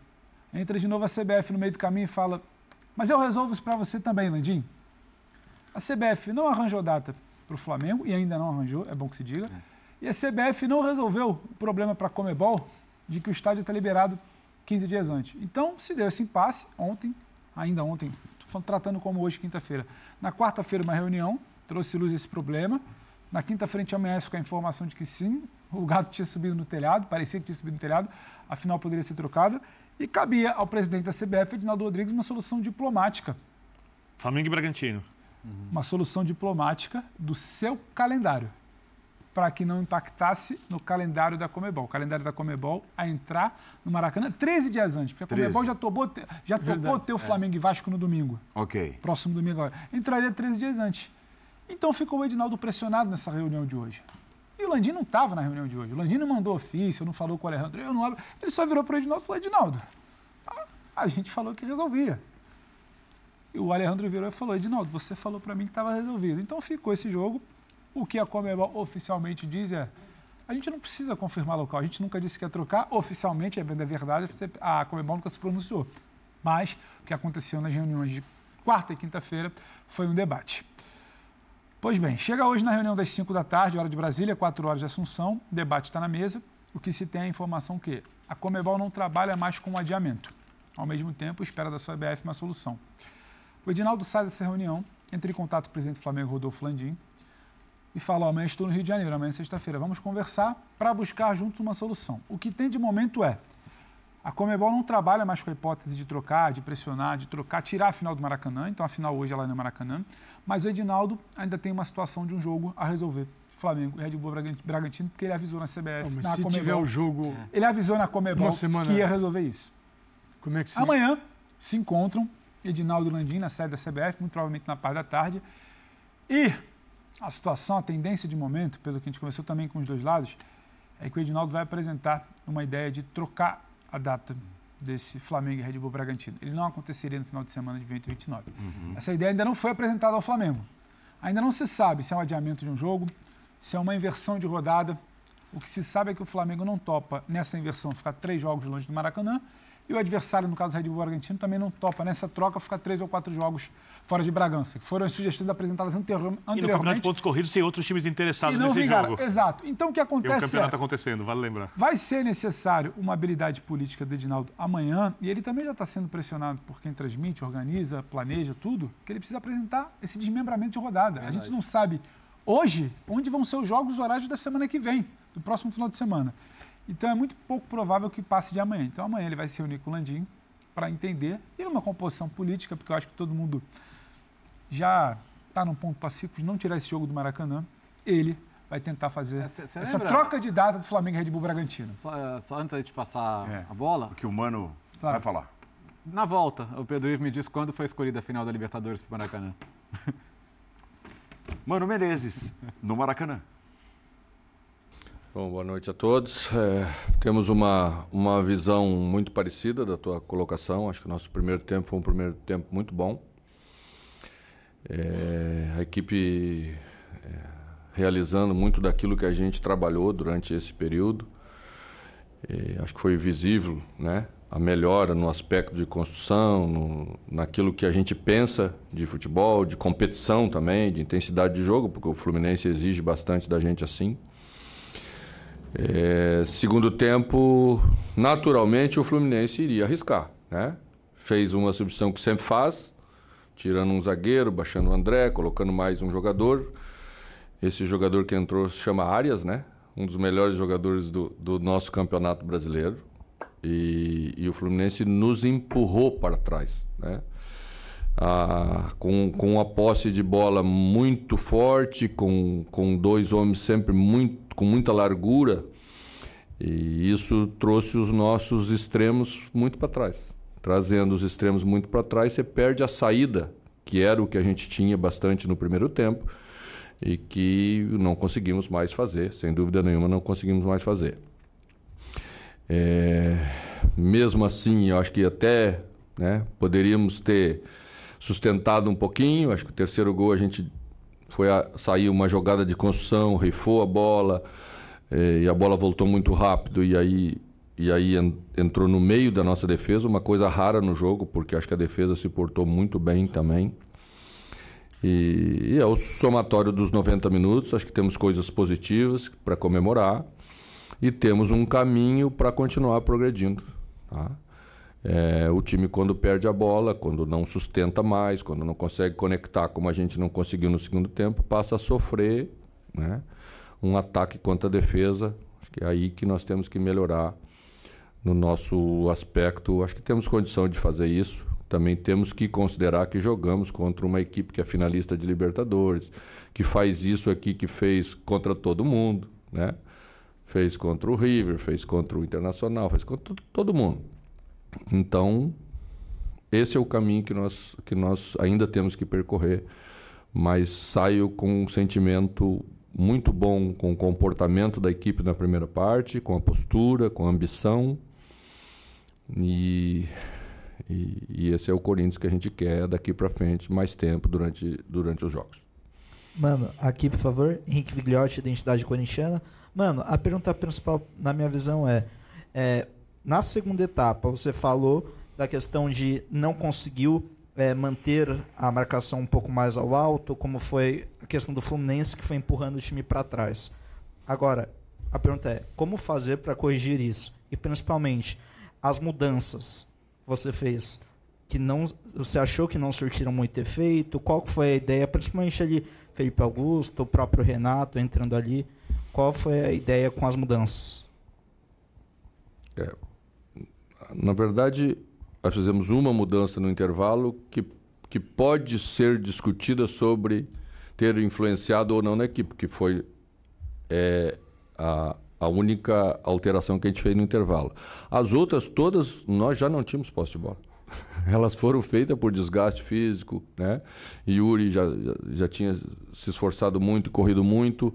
Entra de novo a CBF no meio do caminho e fala: Mas eu resolvo isso para você também, Landim. A CBF não arranjou data para o Flamengo, e ainda não arranjou, é bom que se diga. E a CBF não resolveu o problema para a Comebol de que o estádio está liberado 15 dias antes. Então, se deu esse impasse ontem, ainda ontem, falando- tratando como hoje, quinta-feira. Na quarta-feira, uma reunião, trouxe luz esse problema. Na quinta-feira, a gente amanhece com a informação de que sim, o gato tinha subido no telhado, parecia que tinha subido no telhado, a final poderia ser trocada. E cabia ao presidente da CBF, Edinaldo Rodrigues, uma solução diplomática Flamengo e Bragantino. Uma solução diplomática do seu calendário, para que não impactasse no calendário da Comebol. O calendário da Comebol a entrar no Maracanã 13 dias antes, porque a 13. Comebol já topou, já topou ter o Flamengo e Vasco no domingo, Ok. próximo domingo agora. Entraria 13 dias antes. Então ficou o Edinaldo pressionado nessa reunião de hoje. E o Landim não estava na reunião de hoje. O Landim não mandou ofício, não falou com o Alejandro. Eu não abro. Ele só virou para o Edinaldo e falou: Edinaldo, a gente falou que resolvia. E o Alejandro virou e falou: Edinaldo, você falou para mim que estava resolvido. Então ficou esse jogo. O que a Comebol oficialmente diz é: a gente não precisa confirmar local, a gente nunca disse que ia trocar. Oficialmente, é bem da verdade, a Comebol nunca se pronunciou. Mas o que aconteceu nas reuniões de quarta e quinta-feira foi um debate. Pois bem, chega hoje na reunião das 5 da tarde, hora de Brasília, 4 horas de Assunção, o debate está na mesa. O que se tem é a informação que a Comebol não trabalha mais com o adiamento. Ao mesmo tempo, espera da CBF uma solução. O Edinaldo sai dessa reunião entrei em contato com o presidente do Flamengo, Rodolfo Landim, e falou: amanhã estou no Rio de Janeiro, amanhã é sexta-feira, vamos conversar para buscar juntos uma solução. O que tem de momento é. A Comebol não trabalha mais com a hipótese de trocar, de pressionar, de trocar, tirar a final do Maracanã. Então a final hoje ela é no Maracanã. Mas o Edinaldo ainda tem uma situação de um jogo a resolver. Flamengo e Red Bull Bragantino, porque ele avisou na CBF. Não, na se Comebol, tiver o jogo. Ele avisou na Comebol que ia resolver isso. Como é que se... Amanhã se encontram Edinaldo e Landim na sede da CBF, muito provavelmente na parte da tarde. E a situação, a tendência de momento, pelo que a gente conversou também com os dois lados, é que o Edinaldo vai apresentar uma ideia de trocar a data desse Flamengo e Red Bull Bragantino. Ele não aconteceria no final de semana de 2029. Uhum. Essa ideia ainda não foi apresentada ao Flamengo. Ainda não se sabe se é um adiamento de um jogo, se é uma inversão de rodada. O que se sabe é que o Flamengo não topa nessa inversão ficar três jogos longe do Maracanã e o adversário, no caso do Red Bull Argentino, também não topa nessa troca ficar três ou quatro jogos fora de Bragança, que foram as sugestões apresentadas anteriormente. E no campeonato de pontos corridos tem outros times interessados nesse vingaram. jogo. Exato. Então o que acontece o campeonato é, acontecendo, vale lembrar. Vai ser necessário uma habilidade política do Edinaldo amanhã, e ele também já está sendo pressionado por quem transmite, organiza, planeja tudo, que ele precisa apresentar esse desmembramento de rodada. Verdade. A gente não sabe hoje onde vão ser os jogos horários da semana que vem, do próximo final de semana. Então é muito pouco provável que passe de amanhã. Então amanhã ele vai se reunir com o Landim para entender e numa composição política, porque eu acho que todo mundo já está num ponto pacífico de não tirar esse jogo do Maracanã. Ele vai tentar fazer é, essa lembra? troca de data do Flamengo e Red Bull Bragantino. Só, é, só antes de passar é, a bola. O que o Mano claro. vai falar. Na volta, o Pedro Ivo me disse quando foi escolhida a final da Libertadores para o Maracanã. Mano Menezes, no Maracanã. Bom, boa noite a todos. É, temos uma, uma visão muito parecida da tua colocação. Acho que o nosso primeiro tempo foi um primeiro tempo muito bom. É, a equipe é, realizando muito daquilo que a gente trabalhou durante esse período. É, acho que foi visível né, a melhora no aspecto de construção, no, naquilo que a gente pensa de futebol, de competição também, de intensidade de jogo, porque o Fluminense exige bastante da gente assim. É, segundo tempo, naturalmente o Fluminense iria arriscar, né? Fez uma substituição que sempre faz, tirando um zagueiro, baixando o André, colocando mais um jogador. Esse jogador que entrou se chama Arias, né? Um dos melhores jogadores do, do nosso campeonato brasileiro. E, e, o Fluminense nos empurrou para trás, né? Ah, com, com a posse de bola muito forte, com, com dois homens sempre muito com muita largura, e isso trouxe os nossos extremos muito para trás. Trazendo os extremos muito para trás, você perde a saída, que era o que a gente tinha bastante no primeiro tempo e que não conseguimos mais fazer, sem dúvida nenhuma, não conseguimos mais fazer. É, mesmo assim, eu acho que até né, poderíamos ter sustentado um pouquinho. Acho que o terceiro gol a gente foi a, uma jogada de construção, rifou a bola é, e a bola voltou muito rápido e aí e aí entrou no meio da nossa defesa, uma coisa rara no jogo, porque acho que a defesa se portou muito bem também. E, e é o somatório dos 90 minutos, acho que temos coisas positivas para comemorar e temos um caminho para continuar progredindo. Tá? É, o time, quando perde a bola, quando não sustenta mais, quando não consegue conectar como a gente não conseguiu no segundo tempo, passa a sofrer né, um ataque contra a defesa. Acho que é aí que nós temos que melhorar no nosso aspecto. Acho que temos condição de fazer isso. Também temos que considerar que jogamos contra uma equipe que é finalista de Libertadores, que faz isso aqui que fez contra todo mundo, né? Fez contra o River, fez contra o Internacional, fez contra todo mundo. Então, esse é o caminho que nós, que nós ainda temos que percorrer, mas saio com um sentimento muito bom com o comportamento da equipe na primeira parte, com a postura, com a ambição. E, e, e esse é o Corinthians que a gente quer daqui para frente, mais tempo durante, durante os jogos. Mano, aqui por favor, Henrique Vigliotti, Identidade Corintiana. Mano, a pergunta principal, na minha visão, é, é na segunda etapa, você falou da questão de não conseguiu é, manter a marcação um pouco mais ao alto, como foi a questão do Fluminense que foi empurrando o time para trás. Agora, a pergunta é: como fazer para corrigir isso? E principalmente, as mudanças que você fez que não você achou que não surtiram muito efeito? Qual foi a ideia, principalmente ali Felipe Augusto, o próprio Renato entrando ali? Qual foi a ideia com as mudanças? É, na verdade, nós fizemos uma mudança no intervalo que, que pode ser discutida sobre ter influenciado ou não na equipe, que foi é, a, a única alteração que a gente fez no intervalo. As outras todas, nós já não tínhamos posse de bola. Elas foram feitas por desgaste físico, né? Yuri já, já, já tinha se esforçado muito, corrido muito.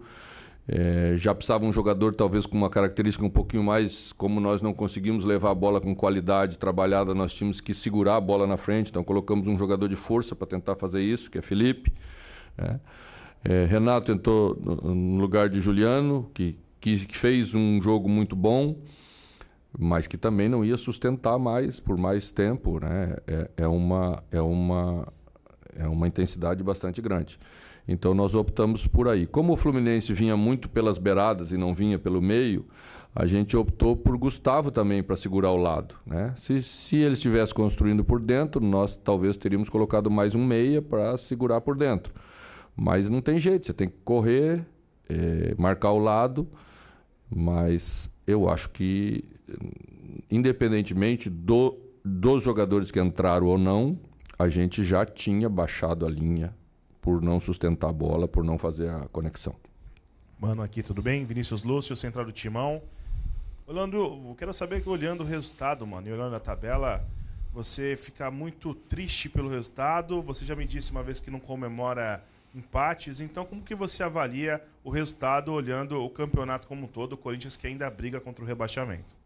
É, já precisava um jogador talvez com uma característica um pouquinho mais, como nós não conseguimos levar a bola com qualidade trabalhada, nós tínhamos que segurar a bola na frente, então colocamos um jogador de força para tentar fazer isso, que é Felipe. Né? É, Renato entrou no, lugar de Juliano, que, que, que fez um jogo muito bom, mas que também não ia sustentar mais por mais tempo, né? É, é, uma, é, uma, é uma intensidade bastante grande. Então nós optamos por aí. Como o Fluminense vinha muito pelas beiradas e não vinha pelo meio, a gente optou por Gustavo também para segurar o lado. Né? Se, se ele estivesse construindo por dentro, nós talvez teríamos colocado mais um meia para segurar por dentro. Mas não tem jeito, você tem que correr, é, marcar o lado, mas eu acho que, independentemente do, dos jogadores que entraram ou não, a gente já tinha baixado a linha por não sustentar a bola, por não fazer a conexão. Mano, aqui tudo bem? Vinícius Lúcio, central do Timão. Olhando, eu quero saber que olhando o resultado, mano, e olhando a tabela, você fica muito triste pelo resultado. Você já me disse uma vez que não comemora empates. Então, como que você avalia o resultado olhando o campeonato como um todo, o Corinthians que ainda briga contra o rebaixamento?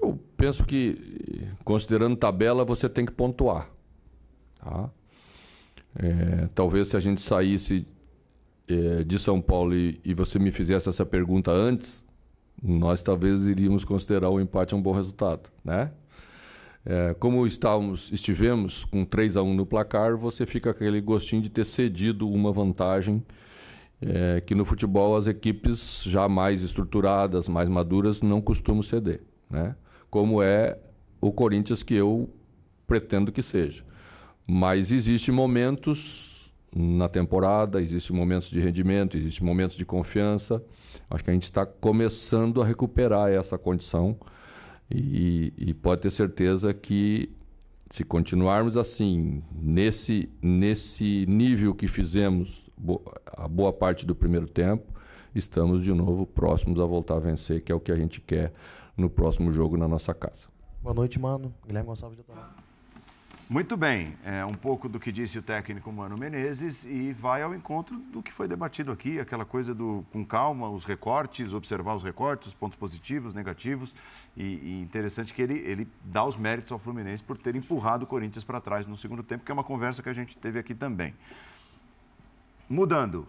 Eu penso que, considerando tabela, você tem que pontuar. Tá? É, talvez se a gente saísse é, de São Paulo e, e, você me fizesse essa pergunta antes, nós talvez iríamos considerar o empate um bom resultado, né? É, como estávamos, estivemos com 3 a 1 no placar, você fica com aquele gostinho de ter cedido uma vantagem é, que no futebol as equipes já mais estruturadas, mais maduras, não costumam ceder, né? Como é o Corinthians que eu pretendo que seja. Mas existem momentos na temporada, existem momentos de rendimento, existem momentos de confiança. Acho que a gente está começando a recuperar essa condição e, e, pode ter certeza que se continuarmos assim, nesse, nesse nível que fizemos a boa parte do primeiro tempo, estamos de novo próximos a voltar a vencer, que é o que a gente quer no próximo jogo na nossa casa. Boa noite, mano. Guilherme Gonçalves de Otorino. Muito bem, é um pouco do que disse o técnico Mano Menezes e vai ao encontro do que foi debatido aqui, aquela coisa do com calma, os recortes, observar os recortes, os pontos positivos, negativos e, e interessante que ele, ele dá os méritos ao Fluminense por ter empurrado o Corinthians para trás no segundo tempo, que é uma conversa que a gente teve aqui também. Mudando,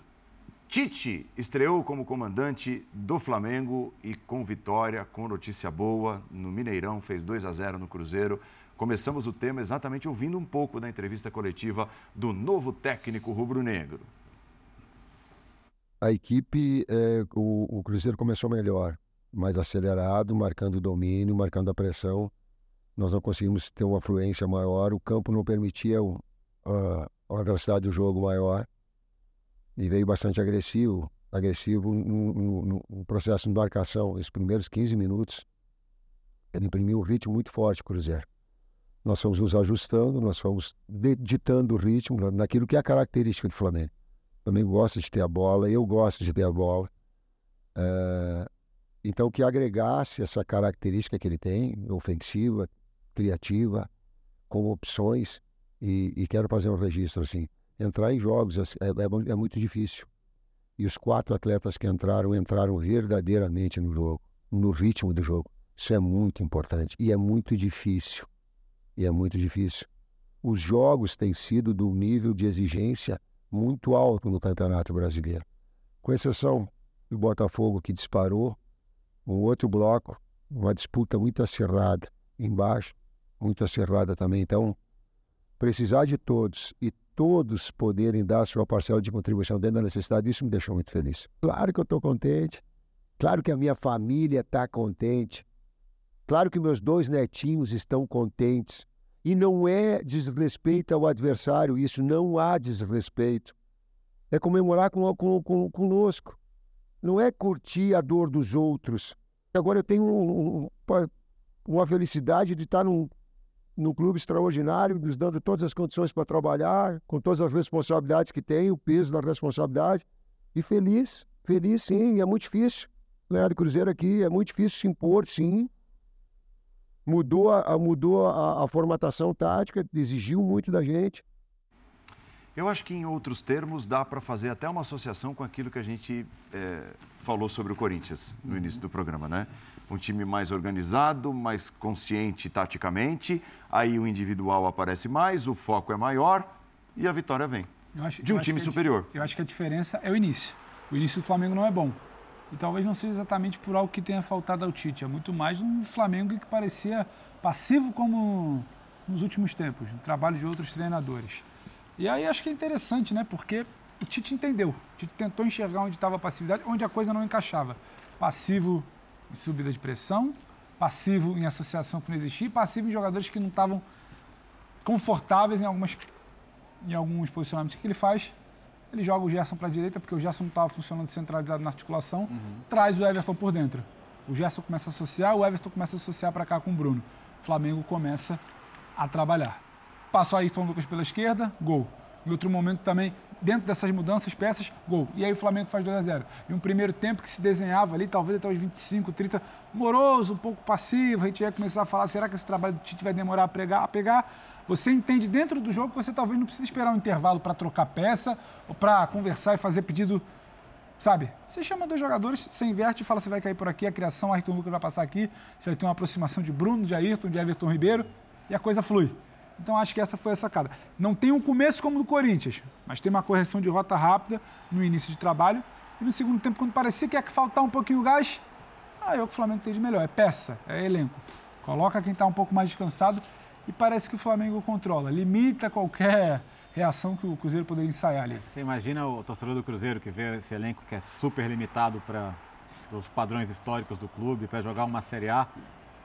Tite estreou como comandante do Flamengo e com vitória, com notícia boa no Mineirão, fez 2 a 0 no Cruzeiro. Começamos o tema exatamente ouvindo um pouco da entrevista coletiva do novo técnico rubro-negro. A equipe, é, o, o, Cruzeiro começou melhor, mais acelerado, marcando o domínio, marcando a pressão. Nós não conseguimos ter uma fluência maior, o campo não permitia uma velocidade do jogo maior e veio bastante agressivo, agressivo no, no, no processo de marcação. Os primeiros 15 minutos, ele imprimiu um ritmo muito forte, Cruzeiro nós fomos nos ajustando, nós fomos ditando o ritmo naquilo que é a característica do Flamengo. O Flamengo gosta de ter a bola, eu gosto de ter a bola. É, então, que agregasse essa característica que ele tem, ofensiva, criativa, com opções, e, e quero fazer um registro assim. Entrar em jogos é, é, é muito difícil. E os quatro atletas que entraram, entraram verdadeiramente no jogo, no ritmo do jogo. Isso é muito importante e é muito difícil e é muito difícil. Os jogos têm sido do nível de exigência muito alto no Campeonato Brasileiro, com exceção do Botafogo que disparou, um outro bloco, uma disputa muito acirrada embaixo, muito acirrada também. Então, precisar de todos e todos poderem dar sua parcela de contribuição dentro da necessidade, isso me deixou muito feliz. Claro que eu estou contente, claro que a minha família está contente, Claro que meus dois netinhos estão contentes E não é desrespeito ao adversário, isso não há desrespeito. É comemorar com, com, com, conosco. Não é curtir a dor dos outros. Agora eu tenho um, um, uma felicidade de estar num, num clube extraordinário, nos dando todas as condições para trabalhar, com todas as responsabilidades que tem, o peso da responsabilidade. E feliz, feliz sim, é muito difícil. Ganhar do Cruzeiro aqui é muito difícil se impor, sim. Mudou a, mudou a, a formatação tática, exigiu muito da gente. Eu acho que, em outros termos, dá para fazer até uma associação com aquilo que a gente é, falou sobre o Corinthians no início do programa, né? Um time mais organizado, mais consciente taticamente, aí o individual aparece mais, o foco é maior e a vitória vem. Acho, de um time superior. Eu acho que a diferença é o início. O início do Flamengo não é bom. E talvez não seja exatamente por algo que tenha faltado ao Tite. É muito mais um Flamengo que parecia passivo como nos últimos tempos, no trabalho de outros treinadores. E aí acho que é interessante, né? Porque o Tite entendeu. O Tite tentou enxergar onde estava a passividade, onde a coisa não encaixava. Passivo em subida de pressão, passivo em associação que não existia, passivo em jogadores que não estavam confortáveis em, algumas, em alguns posicionamentos. O que ele faz? Ele joga o Gerson para a direita, porque o Gerson não estava funcionando centralizado na articulação, uhum. traz o Everton por dentro. O Gerson começa a associar, o Everton começa a associar para cá com o Bruno. O Flamengo começa a trabalhar. Passa o Ayrton Lucas pela esquerda, gol. Em outro momento também, dentro dessas mudanças, peças, gol. E aí o Flamengo faz 2 a 0 E um primeiro tempo que se desenhava ali, talvez até os 25, 30, moroso, um pouco passivo. A gente ia começar a falar, será que esse trabalho do Tite vai demorar a, pregar, a pegar? Você entende dentro do jogo que você talvez não precisa esperar um intervalo para trocar peça ou para conversar e fazer pedido, sabe? Você chama dois jogadores, você inverte e fala, você vai cair por aqui, a criação, Ayrton Lucas vai passar aqui, você vai ter uma aproximação de Bruno, de Ayrton, de Everton Ribeiro e a coisa flui. Então acho que essa foi a sacada. Não tem um começo como no Corinthians, mas tem uma correção de rota rápida no início de trabalho. E no segundo tempo, quando parecia que ia faltar um pouquinho o gás, aí é o que o Flamengo tem de melhor. É peça, é elenco. Coloca quem está um pouco mais descansado e parece que o Flamengo controla, limita qualquer reação que o Cruzeiro poderia ensaiar ali. Você imagina o torcedor do Cruzeiro que vê esse elenco que é super limitado para os padrões históricos do clube, para jogar uma Série A,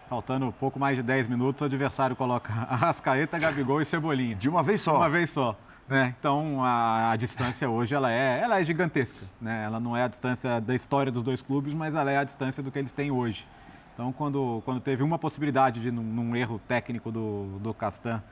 faltando pouco mais de 10 minutos, o adversário coloca Arrascaeta, Gabigol e Cebolinha. De uma vez só? De uma vez só. Né? Então a, a, distância hoje ela é, ela é gigantesca. Né? Ela não é a distância da história dos dois clubes, mas ela é a distância do que eles têm hoje. Então, quando, quando teve uma possibilidade de, num, num erro técnico do, do Castan,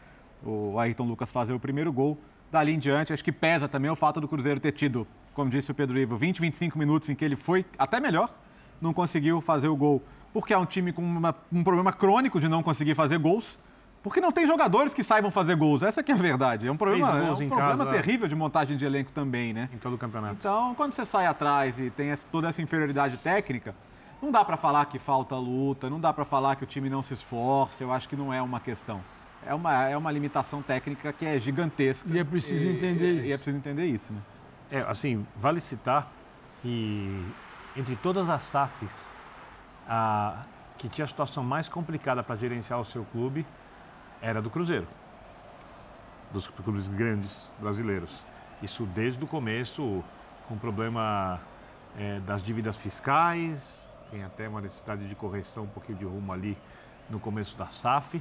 o Ayrton Lucas fazer o primeiro gol, dali em diante, acho que pesa também o fato do Cruzeiro ter tido, como disse o Pedro Ivo, 20, 25 minutos em que ele foi até melhor, não conseguiu fazer o gol, porque é um time com uma, um problema crônico de não conseguir fazer gols. Porque não tem jogadores que saibam fazer gols. Essa que é a verdade. É um problema, é um problema casa, terrível de montagem de elenco também, né? Em todo o campeonato. Então, quando você sai atrás e tem toda essa inferioridade técnica, não dá para falar que falta luta, não dá para falar que o time não se esforça, eu acho que não é uma questão. É uma, é uma limitação técnica que é gigantesca. E é preciso entender isso. E é preciso entender isso, né? É, assim, vale citar que entre todas as SAFs, a, que tinha a situação mais complicada para gerenciar o seu clube era do Cruzeiro, dos clubes grandes brasileiros. Isso desde o começo, com o problema é, das dívidas fiscais, tem até uma necessidade de correção, um pouquinho de rumo ali no começo da SAF.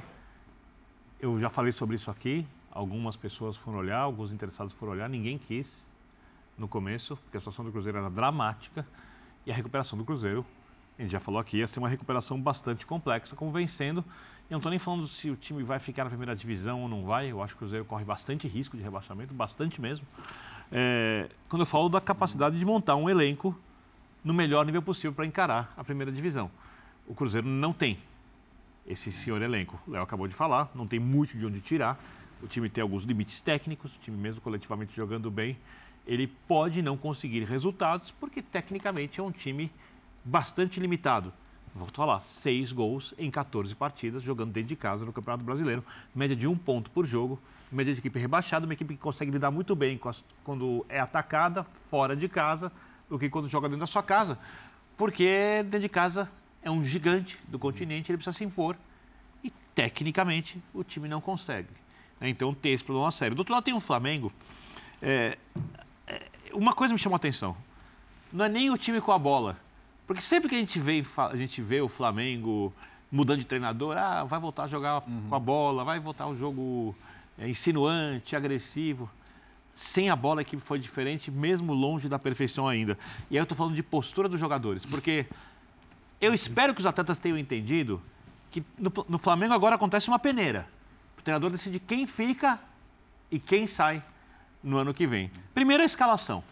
Eu já falei sobre isso aqui, algumas pessoas foram olhar, alguns interessados foram olhar, ninguém quis no começo, porque a situação do Cruzeiro era dramática e a recuperação do Cruzeiro, a gente já falou aqui, ia ser uma recuperação bastante complexa, convencendo. Eu não estou nem falando se o time vai ficar na primeira divisão ou não vai, eu acho que o Cruzeiro corre bastante risco de rebaixamento, bastante mesmo. É, quando eu falo da capacidade de montar um elenco no melhor nível possível para encarar a primeira divisão. O Cruzeiro não tem esse senhor elenco. O Léo acabou de falar, não tem muito de onde tirar. O time tem alguns limites técnicos, o time mesmo coletivamente jogando bem, ele pode não conseguir resultados porque tecnicamente é um time bastante limitado. Volto a falar, seis gols em 14 partidas, jogando dentro de casa no Campeonato Brasileiro, média de um ponto por jogo, média de equipe rebaixada, uma equipe que consegue lidar muito bem quando é atacada, fora de casa, do que quando joga dentro da sua casa. Porque dentro de casa é um gigante do continente, ele precisa se impor. E tecnicamente o time não consegue. Então tem esse problema sério. Do outro lado tem o Flamengo. É, é, uma coisa me chamou a atenção. Não é nem o time com a bola. Porque sempre que a gente vê, a gente vê o Flamengo mudando de treinador, ah, vai voltar a jogar Uhum. com a bola, vai voltar o jogo é, insinuante, agressivo. Sem a bola a equipe foi diferente, mesmo longe da perfeição ainda. E aí eu estou falando de postura dos jogadores, porque eu espero que os atletas tenham entendido que no, no Flamengo agora acontece uma peneira. O treinador decide quem fica e quem sai no ano que vem. Primeiro a escalação.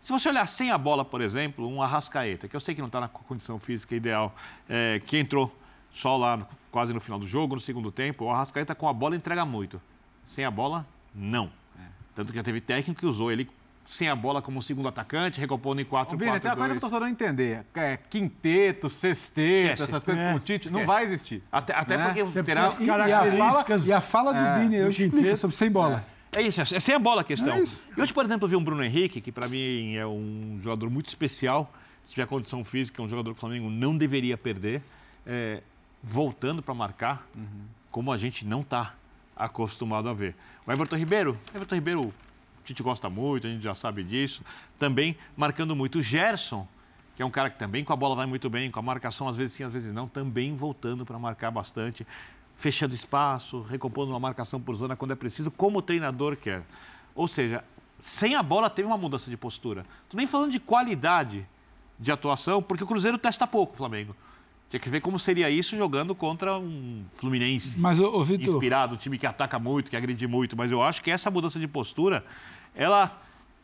Se você olhar sem a bola, por exemplo, um Arrascaeta, que eu sei que não está na condição física ideal, é, que entrou só lá quase no final do jogo, no segundo tempo, o Arrascaeta com a bola entrega muito. Sem a bola, não. Tanto que já teve técnico que usou ele sem a bola como segundo atacante, recompondo em 4 Ô, Bini, tem uma coisa que o torcedor não entender. É, quinteto, sexteto, Esquece. essas coisas É, com o Tite, não vai existir. Até, até Né? porque terá... as E, e a fala, características e a fala do É, Bini, eu explico sobre sem bola. É isso, é sem a bola a questão. É isso. E hoje, por exemplo, eu vi um Bruno Henrique, que para mim é um jogador muito especial. Se tiver condição física, é um jogador que o Flamengo não deveria perder. é, voltando para marcar, como a gente não está acostumado a ver. O Everton Ribeiro, Everton Ribeiro, a gente gosta muito, a gente já sabe disso. Também marcando muito. O Gerson, que é um cara que também com a bola vai muito bem, com a marcação às vezes sim, às vezes não, também voltando para marcar bastante, fechando espaço, recompondo uma marcação por zona quando é preciso, como o treinador quer. Ou seja, sem a bola teve uma mudança de postura. Tô nem falando de qualidade de atuação, porque o Cruzeiro testa pouco o Flamengo. Tinha que ver como seria isso jogando contra um Fluminense Mas, ô, ô Vitor, inspirado, um time que ataca muito, que agride muito, mas eu acho que essa mudança de postura, ela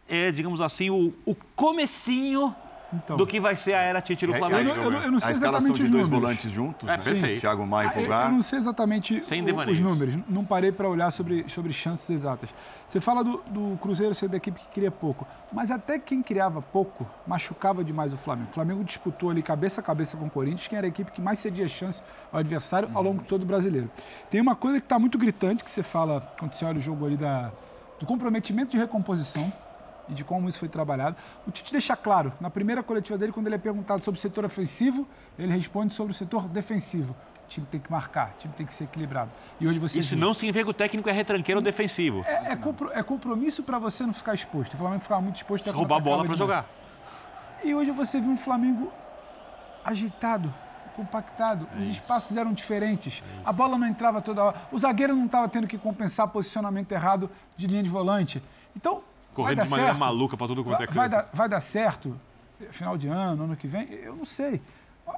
é, digamos assim, o, o comecinho Então. do que vai ser a era Tite no É, Flamengo. eu não- eu eu não sei a escalação exatamente de os dois números. volantes juntos, É, né? perfeito. Thiago Maia e Ah, eu- Pulgar. Eu não sei exatamente o- os números, não parei para olhar sobre, sobre chances exatas. Você fala do, do Cruzeiro ser da equipe que cria pouco, mas até quem criava pouco machucava demais o Flamengo. O Flamengo disputou ali cabeça a cabeça com o Corinthians, que era a equipe que mais cedia chance ao adversário ao longo de todo o brasileiro. Tem uma coisa que está muito gritante que você fala quando você olha o jogo ali da, do comprometimento de recomposição e de como isso foi trabalhado. O Tite deixa claro, na primeira coletiva dele, quando ele é perguntado sobre o setor ofensivo, ele responde sobre o setor defensivo. O time tem que marcar, o time tem que ser equilibrado. E hoje você Isso viu. não significa que o técnico é retranqueiro ou defensivo. É, é compro- é compromisso para você não ficar exposto. O Flamengo ficava muito exposto. até roubar a bola para jogar. E hoje você viu um Flamengo agitado, compactado. Os espaços eram diferentes. A bola não entrava toda hora. O zagueiro não estava tendo que compensar posicionamento errado de linha de volante. Então, Correndo de maneira certo. maluca para tudo quanto é Vai, dar, vai dar certo final de ano, ano que vem? Eu não sei.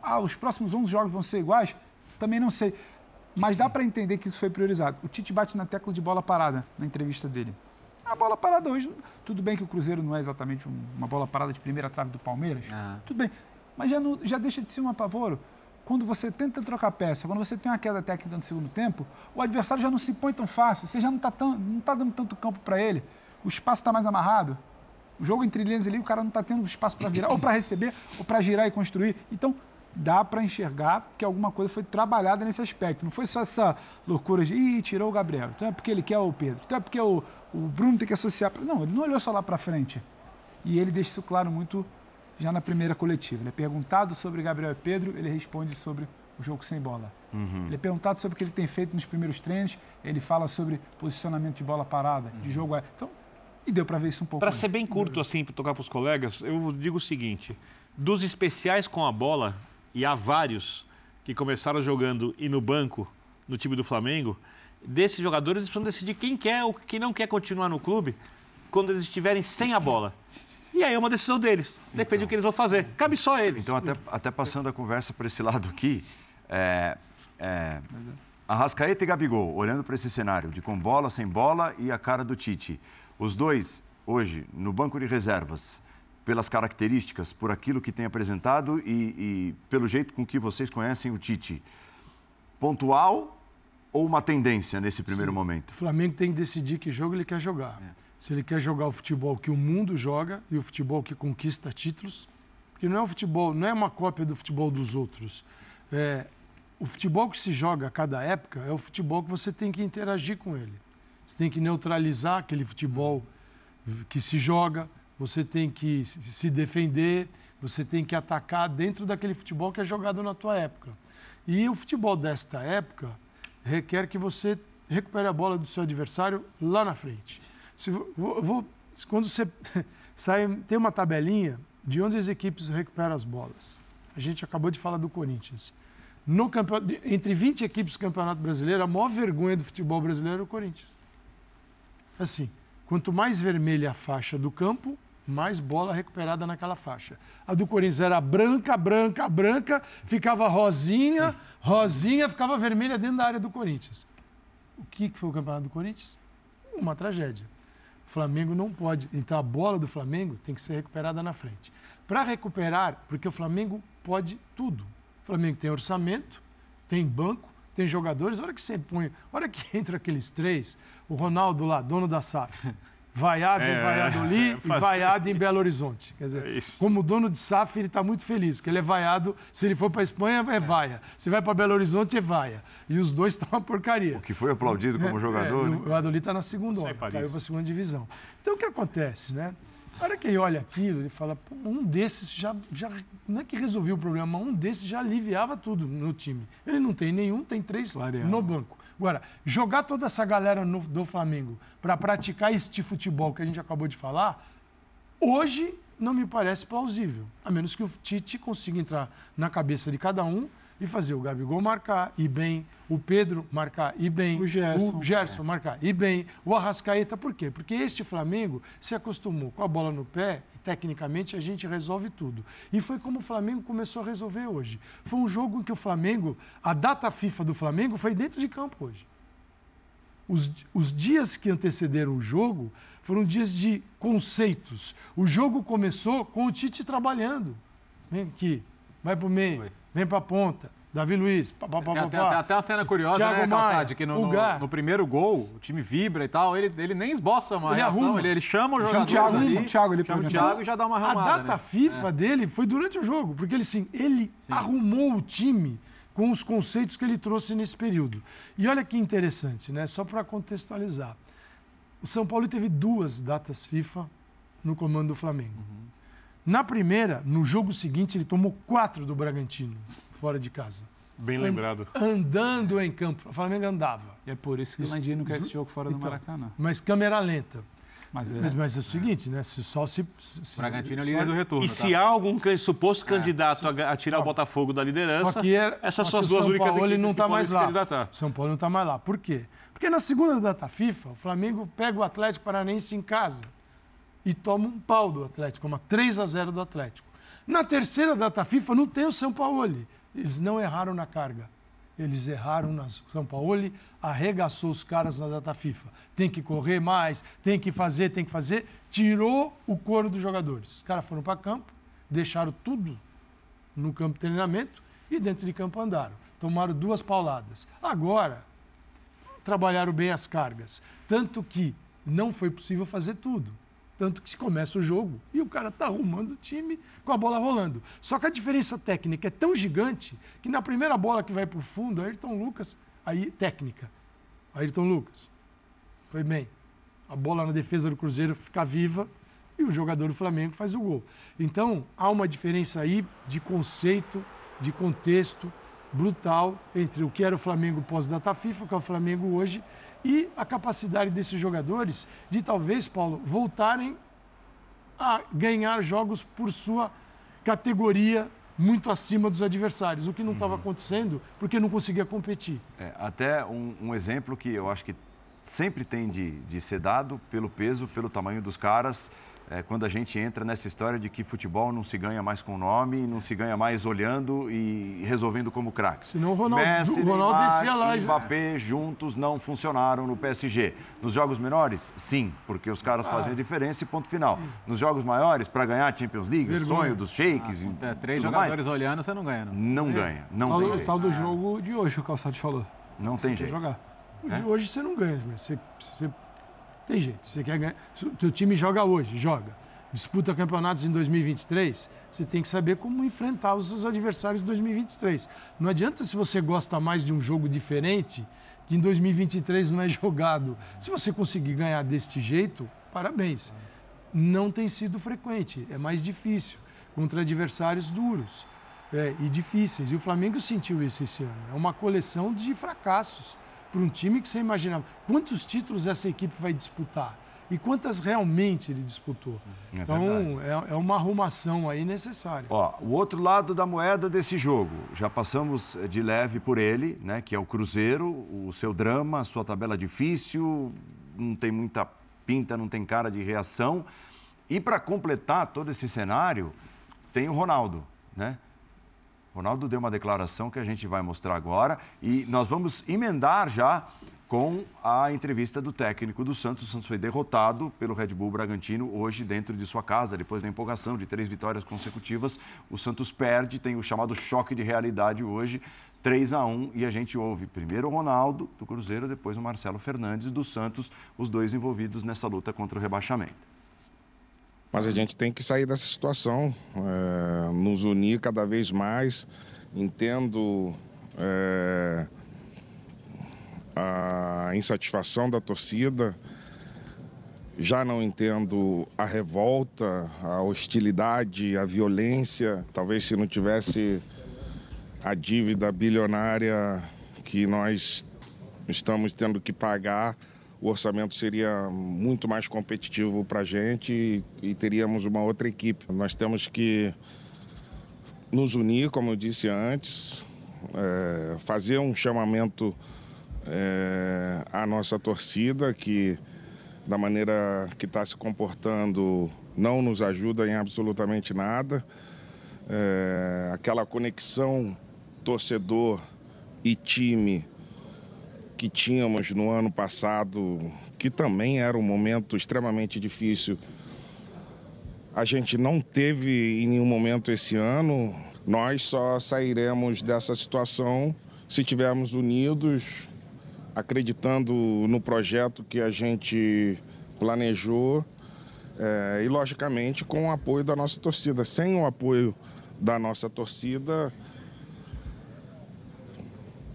Ah, os próximos 11 jogos vão ser iguais? Também não sei. Mas dá para entender que isso foi priorizado. O Tite bate na tecla de bola parada na entrevista dele. A bola parada hoje, tudo bem que o Cruzeiro não é exatamente um- uma bola parada de primeira trave do Palmeiras, Ah. tudo bem, mas já, não- já deixa de ser um apavoro. Quando você tenta trocar peça, quando você tem uma queda técnica no segundo tempo, o adversário já não se põe tão fácil, você já não está não tá dando tanto campo para ele, o espaço está mais amarrado. O jogo entre linhas ali, o cara não está tendo espaço para virar, ou para receber, ou para girar e construir. Então, dá para enxergar que alguma coisa foi trabalhada nesse aspecto. Não foi só essa loucura de, ih, tirou o Gabriel. Então é porque ele quer o Pedro. Então é porque o, o Bruno tem que associar. Não, ele não olhou só lá para frente. E ele deixa isso claro muito já na primeira coletiva. Ele é perguntado sobre Gabriel e Pedro, ele responde sobre o jogo sem bola. Ele é perguntado sobre o que ele tem feito nos primeiros treinos, ele fala sobre posicionamento de bola parada, de jogo. Então, e deu para ver isso um pouco. Para ser bem curto assim, para tocar para os colegas, eu digo o seguinte: dos especiais com a bola, e há vários que começaram jogando e no banco no time do Flamengo, desses jogadores eles precisam decidir quem quer ou quem não quer continuar no clube quando eles estiverem sem a bola. E aí é uma decisão deles. Depende do que eles vão fazer. Cabe só a eles. Então, até, até passando a conversa para esse lado aqui, é, é, Arrascaeta e Gabigol, olhando para esse cenário de com bola, sem bola e a cara do Tite. Os dois, hoje, no banco de reservas, pelas características, por aquilo que tem apresentado e, e pelo jeito com que vocês conhecem o Tite, pontual ou uma tendência nesse primeiro momento? O Flamengo tem que decidir que jogo ele quer jogar. Se ele quer jogar o futebol que o mundo joga e o futebol que conquista títulos, porque não é o futebol, não é uma cópia do futebol dos outros. É, o futebol que se joga a cada época é o futebol que você tem que interagir com ele. Você tem que neutralizar aquele futebol que se joga, você tem que se defender, você tem que atacar dentro daquele futebol que é jogado na tua época. E o futebol desta época requer que você recupere a bola do seu adversário lá na frente. Se, vo- vou, vou- quando você sai, tem uma tabelinha de onde as equipes recuperam as bolas. A gente acabou de falar do Corinthians. no campeonato, entre 20 equipes do Campeonato Brasileiro, a maior vergonha do futebol brasileiro é o Corinthians. Assim, quanto mais vermelha a faixa do campo, mais bola recuperada naquela faixa. A do Corinthians era branca, branca, branca, ficava rosinha, rosinha, ficava vermelha dentro da área do Corinthians. O que foi o campeonato do Corinthians? Uma tragédia. O Flamengo não pode. Então a bola do Flamengo tem que ser recuperada na frente. Para recuperar, porque o Flamengo pode tudo. O Flamengo tem orçamento, tem banco, tem jogadores. Olha que você põe, olha que entra aqueles três, o Ronaldo lá, dono da SAF. Vaiado é, em Valladolid é, é, e vaiado em Belo Horizonte. Quer dizer, é como dono de SAF, ele está muito feliz, que ele é vaiado. Se ele for para a Espanha, é vaia. Se vai para Belo Horizonte, é vaia. E os dois estão uma porcaria. O que foi aplaudido como é, jogador. Né? O Valladolid está na segunda hora, caiu para a segunda divisão. Então, o que acontece, né? A hora que ele olha aquilo, ele fala, um desses já, já. Não é que resolveu o problema, um desses já aliviava tudo no time. Ele não tem nenhum, tem três no banco. Agora, jogar toda essa galera no, do Flamengo para praticar este futebol que a gente acabou de falar, hoje não me parece plausível. A menos que o Tite consiga entrar na cabeça de cada um e fazer o Gabigol marcar e bem, o Pedro marcar e bem, o Gerson, o Gerson é. marcar e bem, o Arrascaeta, por quê? Porque este Flamengo se acostumou com a bola no pé tecnicamente a gente resolve tudo. E foi como o Flamengo começou a resolver hoje. Foi um jogo em que o Flamengo, a data FIFA do Flamengo foi dentro de campo hoje. Os, os dias que antecederam o jogo foram dias de conceitos. O jogo começou com o Tite trabalhando. Vem aqui, vai para o meio. Vem para a ponta. Davi Luiz, pá, pá, pá, tem, tem, tem, até uma cena curiosa, Thiago né, Calçade? Que no, no, no, primeiro gol, o time vibra e tal, ele, ele nem esboça uma ele reação, ele, ele, chama o jogador o Thiago, ali, o Thiago, ele chama o Thiago e já dá uma ramada. A data né? FIFA é. dele foi durante o jogo, porque ele, sim, ele sim. arrumou o time com os conceitos que ele trouxe nesse período. E olha que interessante, né? só para contextualizar. O São Paulo teve duas datas FIFA no comando do Flamengo. Uhum. Na primeira, no jogo seguinte, ele tomou quatro do Bragantino, fora de casa. Bem lembrado. Andando em campo. O Flamengo andava. E é por isso que o Landim não quer esse jogo fora do então, Maracanã. Mas câmera lenta. Mas é, mas, mas é o seguinte, né? Se só se. se Bragantino é líder do retorno. E tá? se há algum suposto é, candidato a, a, tirar o Botafogo da liderança, só que é, essas são as duas únicas Paulo, ele não está mais lá. São Paulo não está mais lá. Por quê? Porque na segunda data FIFA, o Flamengo pega o Atlético Paranaense em casa e toma um pau do Atlético, uma 3 a 0 do Atlético. Na terceira data FIFA não tem o São Paulo. Eles não erraram na carga. Eles erraram na São Paulo, arregaçou os caras na data FIFA. Tem que correr mais, tem que fazer, tem que fazer. Tirou o couro dos jogadores. Os caras foram para campo, deixaram tudo no campo de treinamento e dentro de campo andaram. Tomaram duas pauladas. Agora, trabalharam bem as cargas. Tanto que não foi possível fazer tudo. Tanto que se começa o jogo e o cara está arrumando o time com a bola rolando. Só que a diferença técnica é tão gigante que na primeira bola que vai para o fundo, Ayrton Lucas, aí técnica. Ayrton Lucas, foi bem. A bola na defesa do Cruzeiro fica viva e o jogador do Flamengo faz o gol. Então, há uma diferença aí de conceito, de contexto brutal entre o que era o Flamengo pós-data FIFA, que é o Flamengo hoje, e a capacidade desses jogadores de talvez, Paulo, voltarem a ganhar jogos por sua categoria muito acima dos adversários, o que não estava uhum. acontecendo porque não conseguia competir. É, até um, um, exemplo que eu acho que sempre tem de, de ser dado pelo peso, pelo tamanho dos caras é, quando a gente entra nessa história de que futebol não se ganha mais com nome, não se ganha mais olhando e resolvendo como craques. Senão o Ronaldo, Messi, o Ronaldo Neymar, descia lá. E Mbappé juntos não funcionaram no PSG. Nos jogos menores, sim, porque os caras ah. fazem diferença e ponto final. Nos jogos maiores, para ganhar Champions League, Vergonha. o sonho dos shakes. Ah, é, três jogadores mais, olhando, você não ganha. Não, não é. ganha, não tal, tem O tal do jogo de hoje que o Calçado falou. Não tem jeito. jogar. O de hoje você não ganha, mas você, você tem jeito. Você quer ganhar. O teu time joga hoje, joga disputa campeonatos em 2023, você tem que saber como enfrentar os seus adversários em 2023. Não adianta se você gosta mais de um jogo diferente, que em 2023 não é jogado. Se você conseguir ganhar deste jeito, parabéns. Não tem sido frequente, é mais difícil, contra adversários duros é, e difíceis. E o Flamengo sentiu isso esse ano. É uma coleção de fracassos para um time que você imaginava. Quantos títulos essa equipe vai disputar? e quantas realmente ele disputou. É então, é, é, uma arrumação aí necessária. Ó, o outro lado da moeda desse jogo, já passamos de leve por ele, né, que é o Cruzeiro, o seu drama, a sua tabela difícil, não tem muita pinta, não tem cara de reação. E para completar todo esse cenário, tem o Ronaldo, né? Ronaldo deu uma declaração que a gente vai mostrar agora e nós vamos emendar já com a entrevista do técnico do Santos. O Santos foi derrotado pelo Red Bull Bragantino hoje dentro de sua casa, depois da empolgação de três vitórias consecutivas. O Santos perde, tem o chamado choque de realidade hoje, 3 a 1 e a gente ouve primeiro o Ronaldo do Cruzeiro, depois o Marcelo Fernandes do Santos, os dois envolvidos nessa luta contra o rebaixamento. Mas a gente tem que sair dessa situação, é, nos unir cada vez mais. Entendo é, a insatisfação da torcida, já não entendo a revolta, a hostilidade, a violência. Talvez se não tivesse a dívida bilionária que nós estamos tendo que pagar o orçamento seria muito mais competitivo para a gente e, e teríamos uma outra equipe. Nós temos que nos unir, como eu disse antes, é, fazer um chamamento é, à nossa torcida que, da maneira que está se comportando, não nos ajuda em absolutamente nada. É, aquela conexão torcedor e time que tínhamos no ano passado, que também era um momento extremamente difícil, a gente não teve em nenhum momento esse ano. Nós só sairemos dessa situação se estivermos unidos, acreditando no projeto que a gente planejou é, e, logicamente, com o apoio da nossa torcida. Sem o apoio da nossa torcida,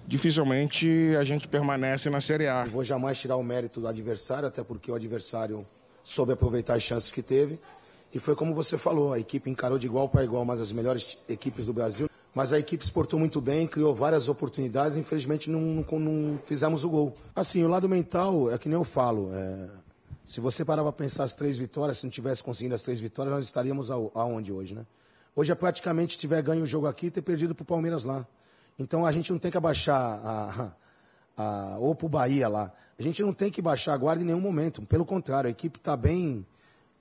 dificilmente a gente permanece na Série A. Não vou jamais tirar o mérito do adversário, até porque o adversário soube aproveitar as chances que teve. E foi como você falou, a equipe encarou de igual para igual uma das melhores equipes do Brasil. Mas a equipe exportou muito bem, criou várias oportunidades, infelizmente não, não, não fizemos o gol. Assim, o lado mental é que nem eu falo. É, se você parar para pensar as três vitórias, se não tivesse conseguido as três vitórias, nós estaríamos aonde hoje, né? Hoje é praticamente tiver ganho o jogo aqui e ter perdido para o Palmeiras lá. Então a gente não tem que abaixar a, a, ou para o Bahia lá. A gente não tem que baixar a guarda em nenhum momento. Pelo contrário, a equipe está bem,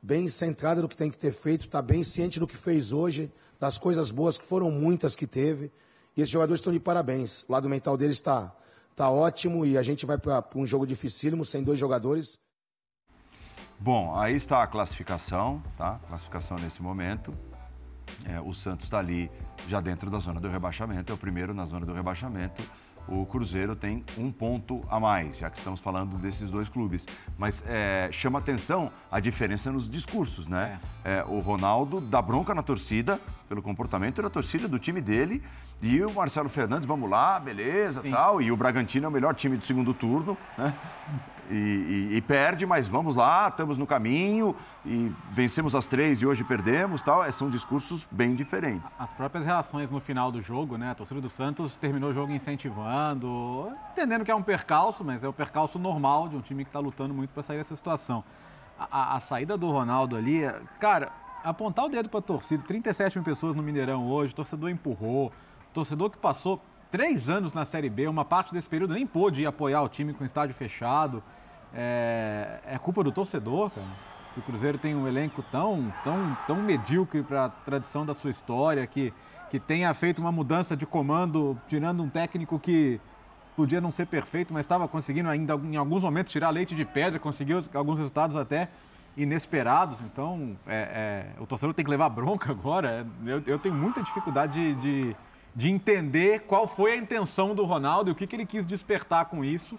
bem centrada no que tem que ter feito, está bem ciente do que fez hoje, das coisas boas que foram muitas que teve. E esses jogadores estão de parabéns. O lado mental deles está tá ótimo e a gente vai para um jogo dificílimo, sem dois jogadores. Bom, aí está a classificação, tá? Classificação nesse momento. É, o Santos está ali já dentro da zona do rebaixamento, é o primeiro na zona do rebaixamento. O Cruzeiro tem um ponto a mais, já que estamos falando desses dois clubes. Mas é, chama atenção a diferença nos discursos, né? É. É, o Ronaldo dá bronca na torcida pelo comportamento da torcida do time dele. E o Marcelo Fernandes, vamos lá, beleza, Sim. tal. E o Bragantino é o melhor time do segundo turno, né? E, e, e, perde, mas vamos lá, estamos no caminho e vencemos as três e hoje perdemos, tal. É, são discursos bem diferentes. As próprias reações no final do jogo, né? A torcida do Santos terminou o jogo incentivando, entendendo que é um percalço, mas é o percalço normal de um time que está lutando muito para sair dessa situação. A, a, a, saída do Ronaldo ali, cara, apontar o dedo para a torcida, 37 mil pessoas no Mineirão hoje, torcedor empurrou, torcedor que passou três anos na Série B, uma parte desse período nem pôde ir apoiar o time com o estádio fechado. É, é culpa do torcedor, cara. o Cruzeiro tem um elenco tão, tão, tão medíocre para a tradição da sua história, que, que tenha feito uma mudança de comando, tirando um técnico que podia não ser perfeito, mas estava conseguindo ainda em alguns momentos tirar leite de pedra, conseguiu alguns resultados até inesperados. Então, é, é, o torcedor tem que levar bronca agora. Eu, eu tenho muita dificuldade de, de, de, entender qual foi a intenção do Ronaldo e o que, que ele quis despertar com isso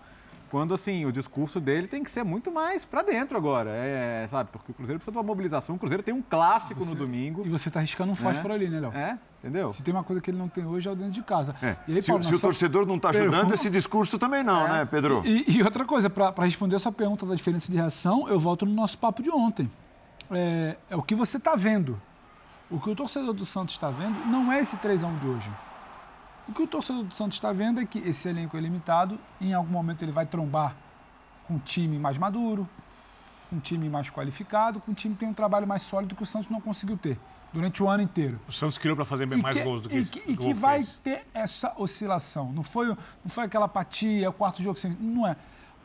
quando assim o discurso dele tem que ser muito mais para dentro agora, é, sabe? Porque o Cruzeiro precisa de uma mobilização. O Cruzeiro tem um clássico você, no domingo. E você está arriscando um fósforo é, ali, né, Léo? É, entendeu? Se tem uma coisa que ele não tem hoje é o dentro de casa. É. Aí, se, se o torcedor não está ajudando, esse discurso também não, é. né, Pedro? E, e outra coisa, para responder essa pergunta da diferença de reação, eu volto no nosso papo de ontem. É, é o que você está vendo. O que o torcedor do Santos está vendo não é esse 3x1 de hoje. O que o torcedor do Santos está vendo é que esse elenco é limitado, em algum momento ele vai trombar com um time mais maduro, com um time mais qualificado, com um time que tem um trabalho mais sólido que o Santos não conseguiu ter durante o ano inteiro. O Santos criou para fazer bem mais que, gols do que E que, e que vai ter essa oscilação. Não foi, não foi aquela apatia, o quarto jogo sem. Não é.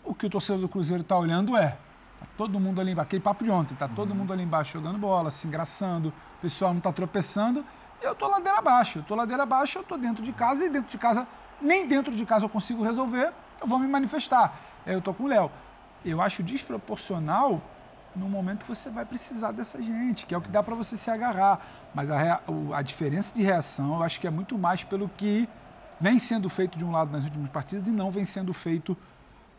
O que o torcedor do Cruzeiro está olhando é. Tá todo mundo ali embaixo. Aquele papo de ontem, tá todo mundo ali embaixo jogando bola, se engraçando, o pessoal não está tropeçando. Eu tô ladeira abaixo. Eu tô ladeira abaixo, eu tô dentro de casa e dentro de casa, nem dentro de casa eu consigo resolver, eu vou me manifestar. Eu tô com o Léo. Eu acho desproporcional no momento que você vai precisar dessa gente, que é o que dá para você se agarrar. Mas a, a diferença de reação, eu acho que é muito mais pelo que vem sendo feito de um lado nas últimas partidas e não vem sendo feito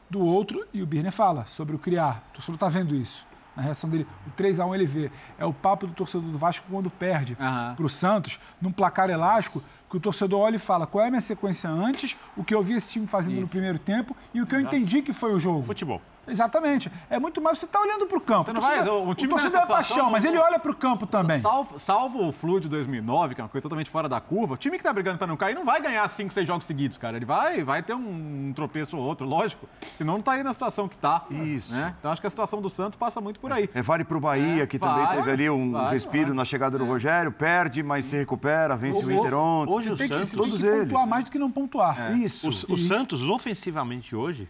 do outro. E o Birner fala sobre o criar. O torcedor está vendo isso. Na reação dele, o 3x1 ele vê. É o papo do torcedor do Vasco quando perde Aham. para o Santos, num placar elástico, que o torcedor olha e fala qual é a minha sequência antes, o que eu vi esse time fazendo no primeiro tempo e o que eu entendi que foi o jogo. Futebol. Exatamente. É muito mais você tá olhando para o campo. Você não vai- o time o torcedor é situação paixão, mas ele olha para o campo também. Salvo, salvo o Flu de 2009, que é uma coisa totalmente fora da curva, o time que tá brigando pra não cair não vai ganhar 5, 6 jogos seguidos, cara. Ele vai, vai ter um, tropeço ou outro, lógico. Senão não estaria na situação que tá. Isso. né? Então acho que a situação do Santos passa muito por aí. É, vale para o Bahia, É, que vai, também teve ali um vai, respiro vai. na chegada do Rogério, perde, mas se recupera, vence o, O- Inter ontem. hoje o Tem que, Santos- tem que todos eles. pontuar mais do que não pontuar. Isso. O, o Santos, ofensivamente hoje,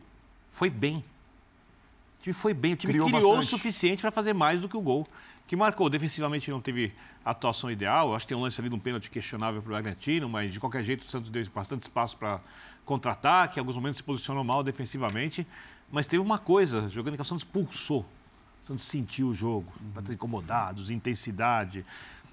foi bem. O time foi bem. O time Criou criou, o suficiente para fazer mais do que o gol. Que marcou. Defensivamente não teve a atuação ideal. Acho que tem um lance ali de um pênalti questionável para o Bragantino, mas de qualquer jeito o Santos deu bastante espaço para contra-ataque. Em alguns momentos se posicionou mal defensivamente. Mas teve uma coisa, jogando que o Santos pulsou. O Santos sentiu o jogo, uhum. incomodados, intensidade.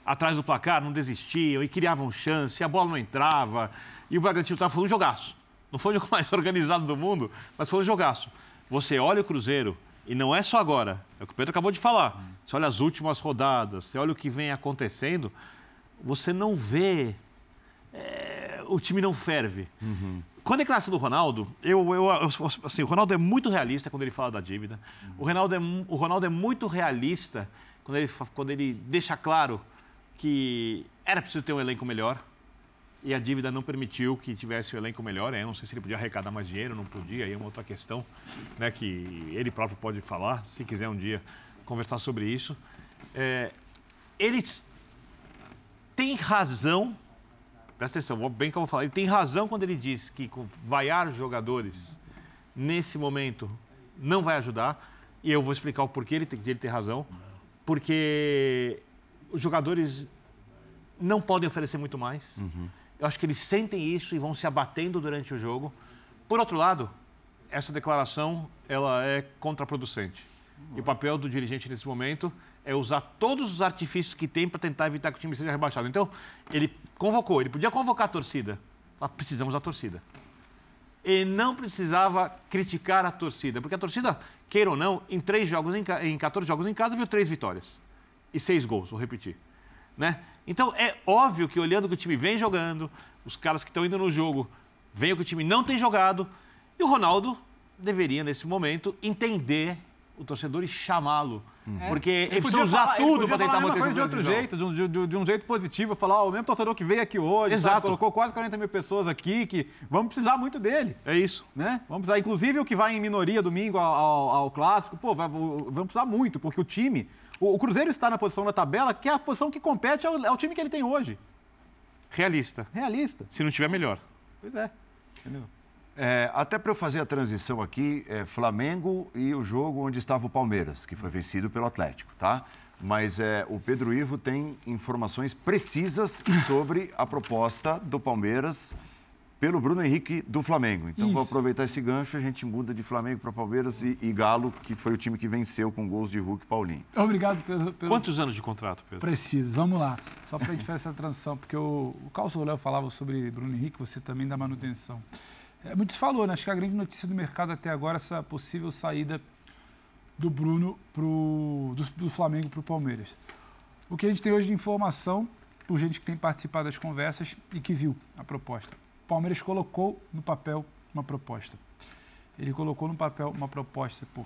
Atrás do placar, não desistiam e criavam chance, a bola não entrava. E o Bragantino tava, foi um jogaço. Não foi o jogo mais organizado do mundo, mas foi um jogaço. Você olha o Cruzeiro, e não é só agora, é o que o Pedro acabou de falar. Você olha as últimas rodadas, você olha o que vem acontecendo, você não vê. é, o time não ferve. Com a declaração do Ronaldo, eu, eu, assim, o Ronaldo é muito realista quando ele fala da dívida. O, Ronaldo é, o Ronaldo é muito realista quando ele, quando ele deixa claro que era preciso ter um elenco melhor e a dívida não permitiu que tivesse um elenco melhor. Eu não sei se ele podia arrecadar mais dinheiro, não podia, aí é uma outra questão né, que ele próprio pode falar, se quiser um dia conversar sobre isso. É, eles têm razão, presta atenção, bem que eu vou falar, ele tem razão quando ele diz que vaiar jogadores nesse momento não vai ajudar, e eu vou explicar o porquê ele tem, ele ter razão, porque os jogadores não podem oferecer muito mais. Eu acho que eles sentem isso e vão se abatendo durante o jogo. Por outro lado, essa declaração ela é contraproducente. E o papel do dirigente nesse momento é usar todos os artifícios que tem para tentar evitar que o time seja rebaixado. Então, ele convocou, ele podia convocar a torcida. Mas precisamos da torcida. Ele não precisava criticar a torcida, porque a torcida, queira ou não, em, três jogos em, em 14 jogos em casa, viu três vitórias e seis gols, vou repetir. Né? Então, é óbvio que olhando que o time vem jogando, os caras que estão indo no jogo, veem que o time não tem jogado, e o Ronaldo deveria, nesse momento, entender o torcedor e chamá-lo. Porque ele, precisa podia usar falar- ele tudo para tentar manter coisa de o outro jeito, de um, de- de- de um jeito positivo, falar, ó, o mesmo torcedor que veio aqui hoje, sabe, Exato. colocou quase 40 mil pessoas aqui, que vamos precisar muito dele. É isso. Né? Vamos precisar, inclusive o que vai em minoria domingo ao, ao- ao clássico, pô, vai- vamos precisar muito, porque o time, o, o Cruzeiro está na posição da tabela, que é a posição que compete ao, ao time que ele tem hoje. Realista. Realista. Se não tiver, melhor. Pois é. Entendeu? É, até para eu fazer a transição aqui, é, Flamengo e o jogo onde estava o Palmeiras, que foi vencido pelo Atlético, tá? Mas é, o Pedro Ivo tem informações precisas sobre a proposta do Palmeiras pelo Bruno Henrique do Flamengo. Então vou aproveitar esse gancho, a gente muda de Flamengo para Palmeiras e, e Galo, que foi o time que venceu com gols de Hulk e Paulinho. Obrigado pelo, pelo Quantos anos de contrato, Pedro? Preciso, vamos lá. Só para a gente fazer essa transição, porque o, o Carlos Léo falava sobre Bruno Henrique, você também da manutenção. É, muito se falou, né? Acho que a grande notícia do mercado até agora é essa possível saída do Bruno pro, do, do Flamengo para o Palmeiras. O que a gente tem hoje de informação, por gente que tem participado das conversas e que viu a proposta. Palmeiras colocou no papel uma proposta. Ele colocou no papel uma proposta por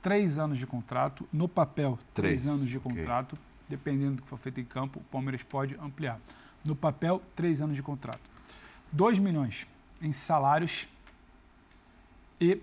três anos de contrato, no papel, três, Três, anos de contrato, dependendo do que for feito em campo, o Palmeiras pode ampliar. No papel, três anos de contrato. 2 milhões em salários e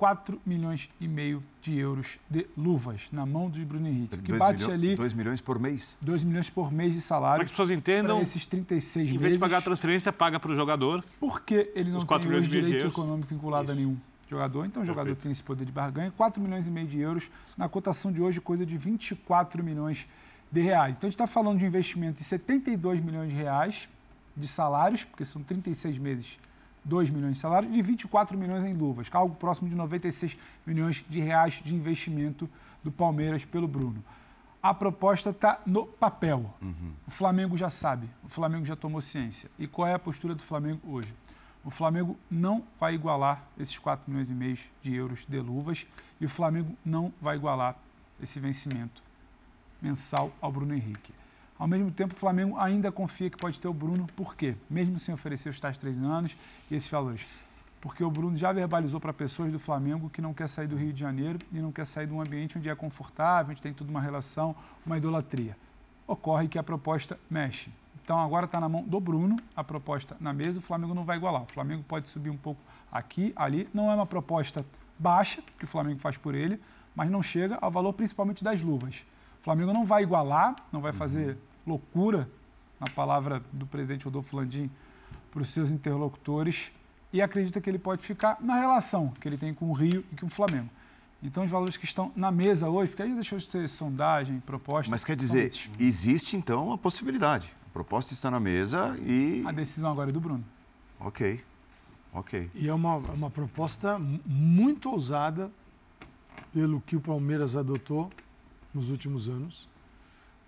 4 milhões e meio de euros de luvas na mão do Bruno Henrique. Que bate milho... ali. 2 milhões por mês. 2 milhões por mês de salário. Para que as pessoas entendam. esses 36 meses. Em vez de pagar a transferência, paga para o jogador. Porque ele não tem hoje direito econômico vinculado Isso. a nenhum jogador. Então o jogador Perfeito. tem esse poder de barganha. 4 milhões e meio de euros. Na cotação de hoje, coisa de 24 milhões de reais. Então a gente está falando de investimento de 72 milhões de reais de salários, porque são 36 meses 2 milhões de salários, de 24 milhões em luvas, é algo próximo de 96 milhões de reais de investimento do Palmeiras pelo Bruno. A proposta está no papel. Uhum. O Flamengo já sabe, o Flamengo já tomou ciência. E qual é a postura do Flamengo hoje? O Flamengo não vai igualar esses 4 milhões e meio de euros de luvas e o Flamengo não vai igualar esse vencimento mensal ao Bruno Henrique. Ao mesmo tempo, o Flamengo ainda confia que pode ter o Bruno. Por quê? Mesmo sem oferecer os tais três anos e esses valores. Porque o Bruno já verbalizou para pessoas do Flamengo que não quer sair do Rio de Janeiro e não quer sair de um ambiente onde é confortável, onde tem tudo uma relação, uma idolatria. Ocorre que a proposta mexe. Então agora está na mão do Bruno a proposta na mesa, o Flamengo não vai igualar. O Flamengo pode subir um pouco aqui, ali. Não é uma proposta baixa, que o Flamengo faz por ele, mas não chega ao valor principalmente das luvas. O Flamengo não vai igualar, não vai fazer loucura, na palavra do presidente Rodolfo Landim, para os seus interlocutores e acredita que ele pode ficar na relação que ele tem com o Rio e com o Flamengo. Então, os valores que estão na mesa hoje, porque aí deixou de ser sondagem, proposta. Mas quer dizer, existe então a possibilidade. A proposta está na mesa e. A decisão agora é do Bruno. Ok. Ok. E é uma, uma proposta muito ousada pelo que o Palmeiras adotou nos últimos anos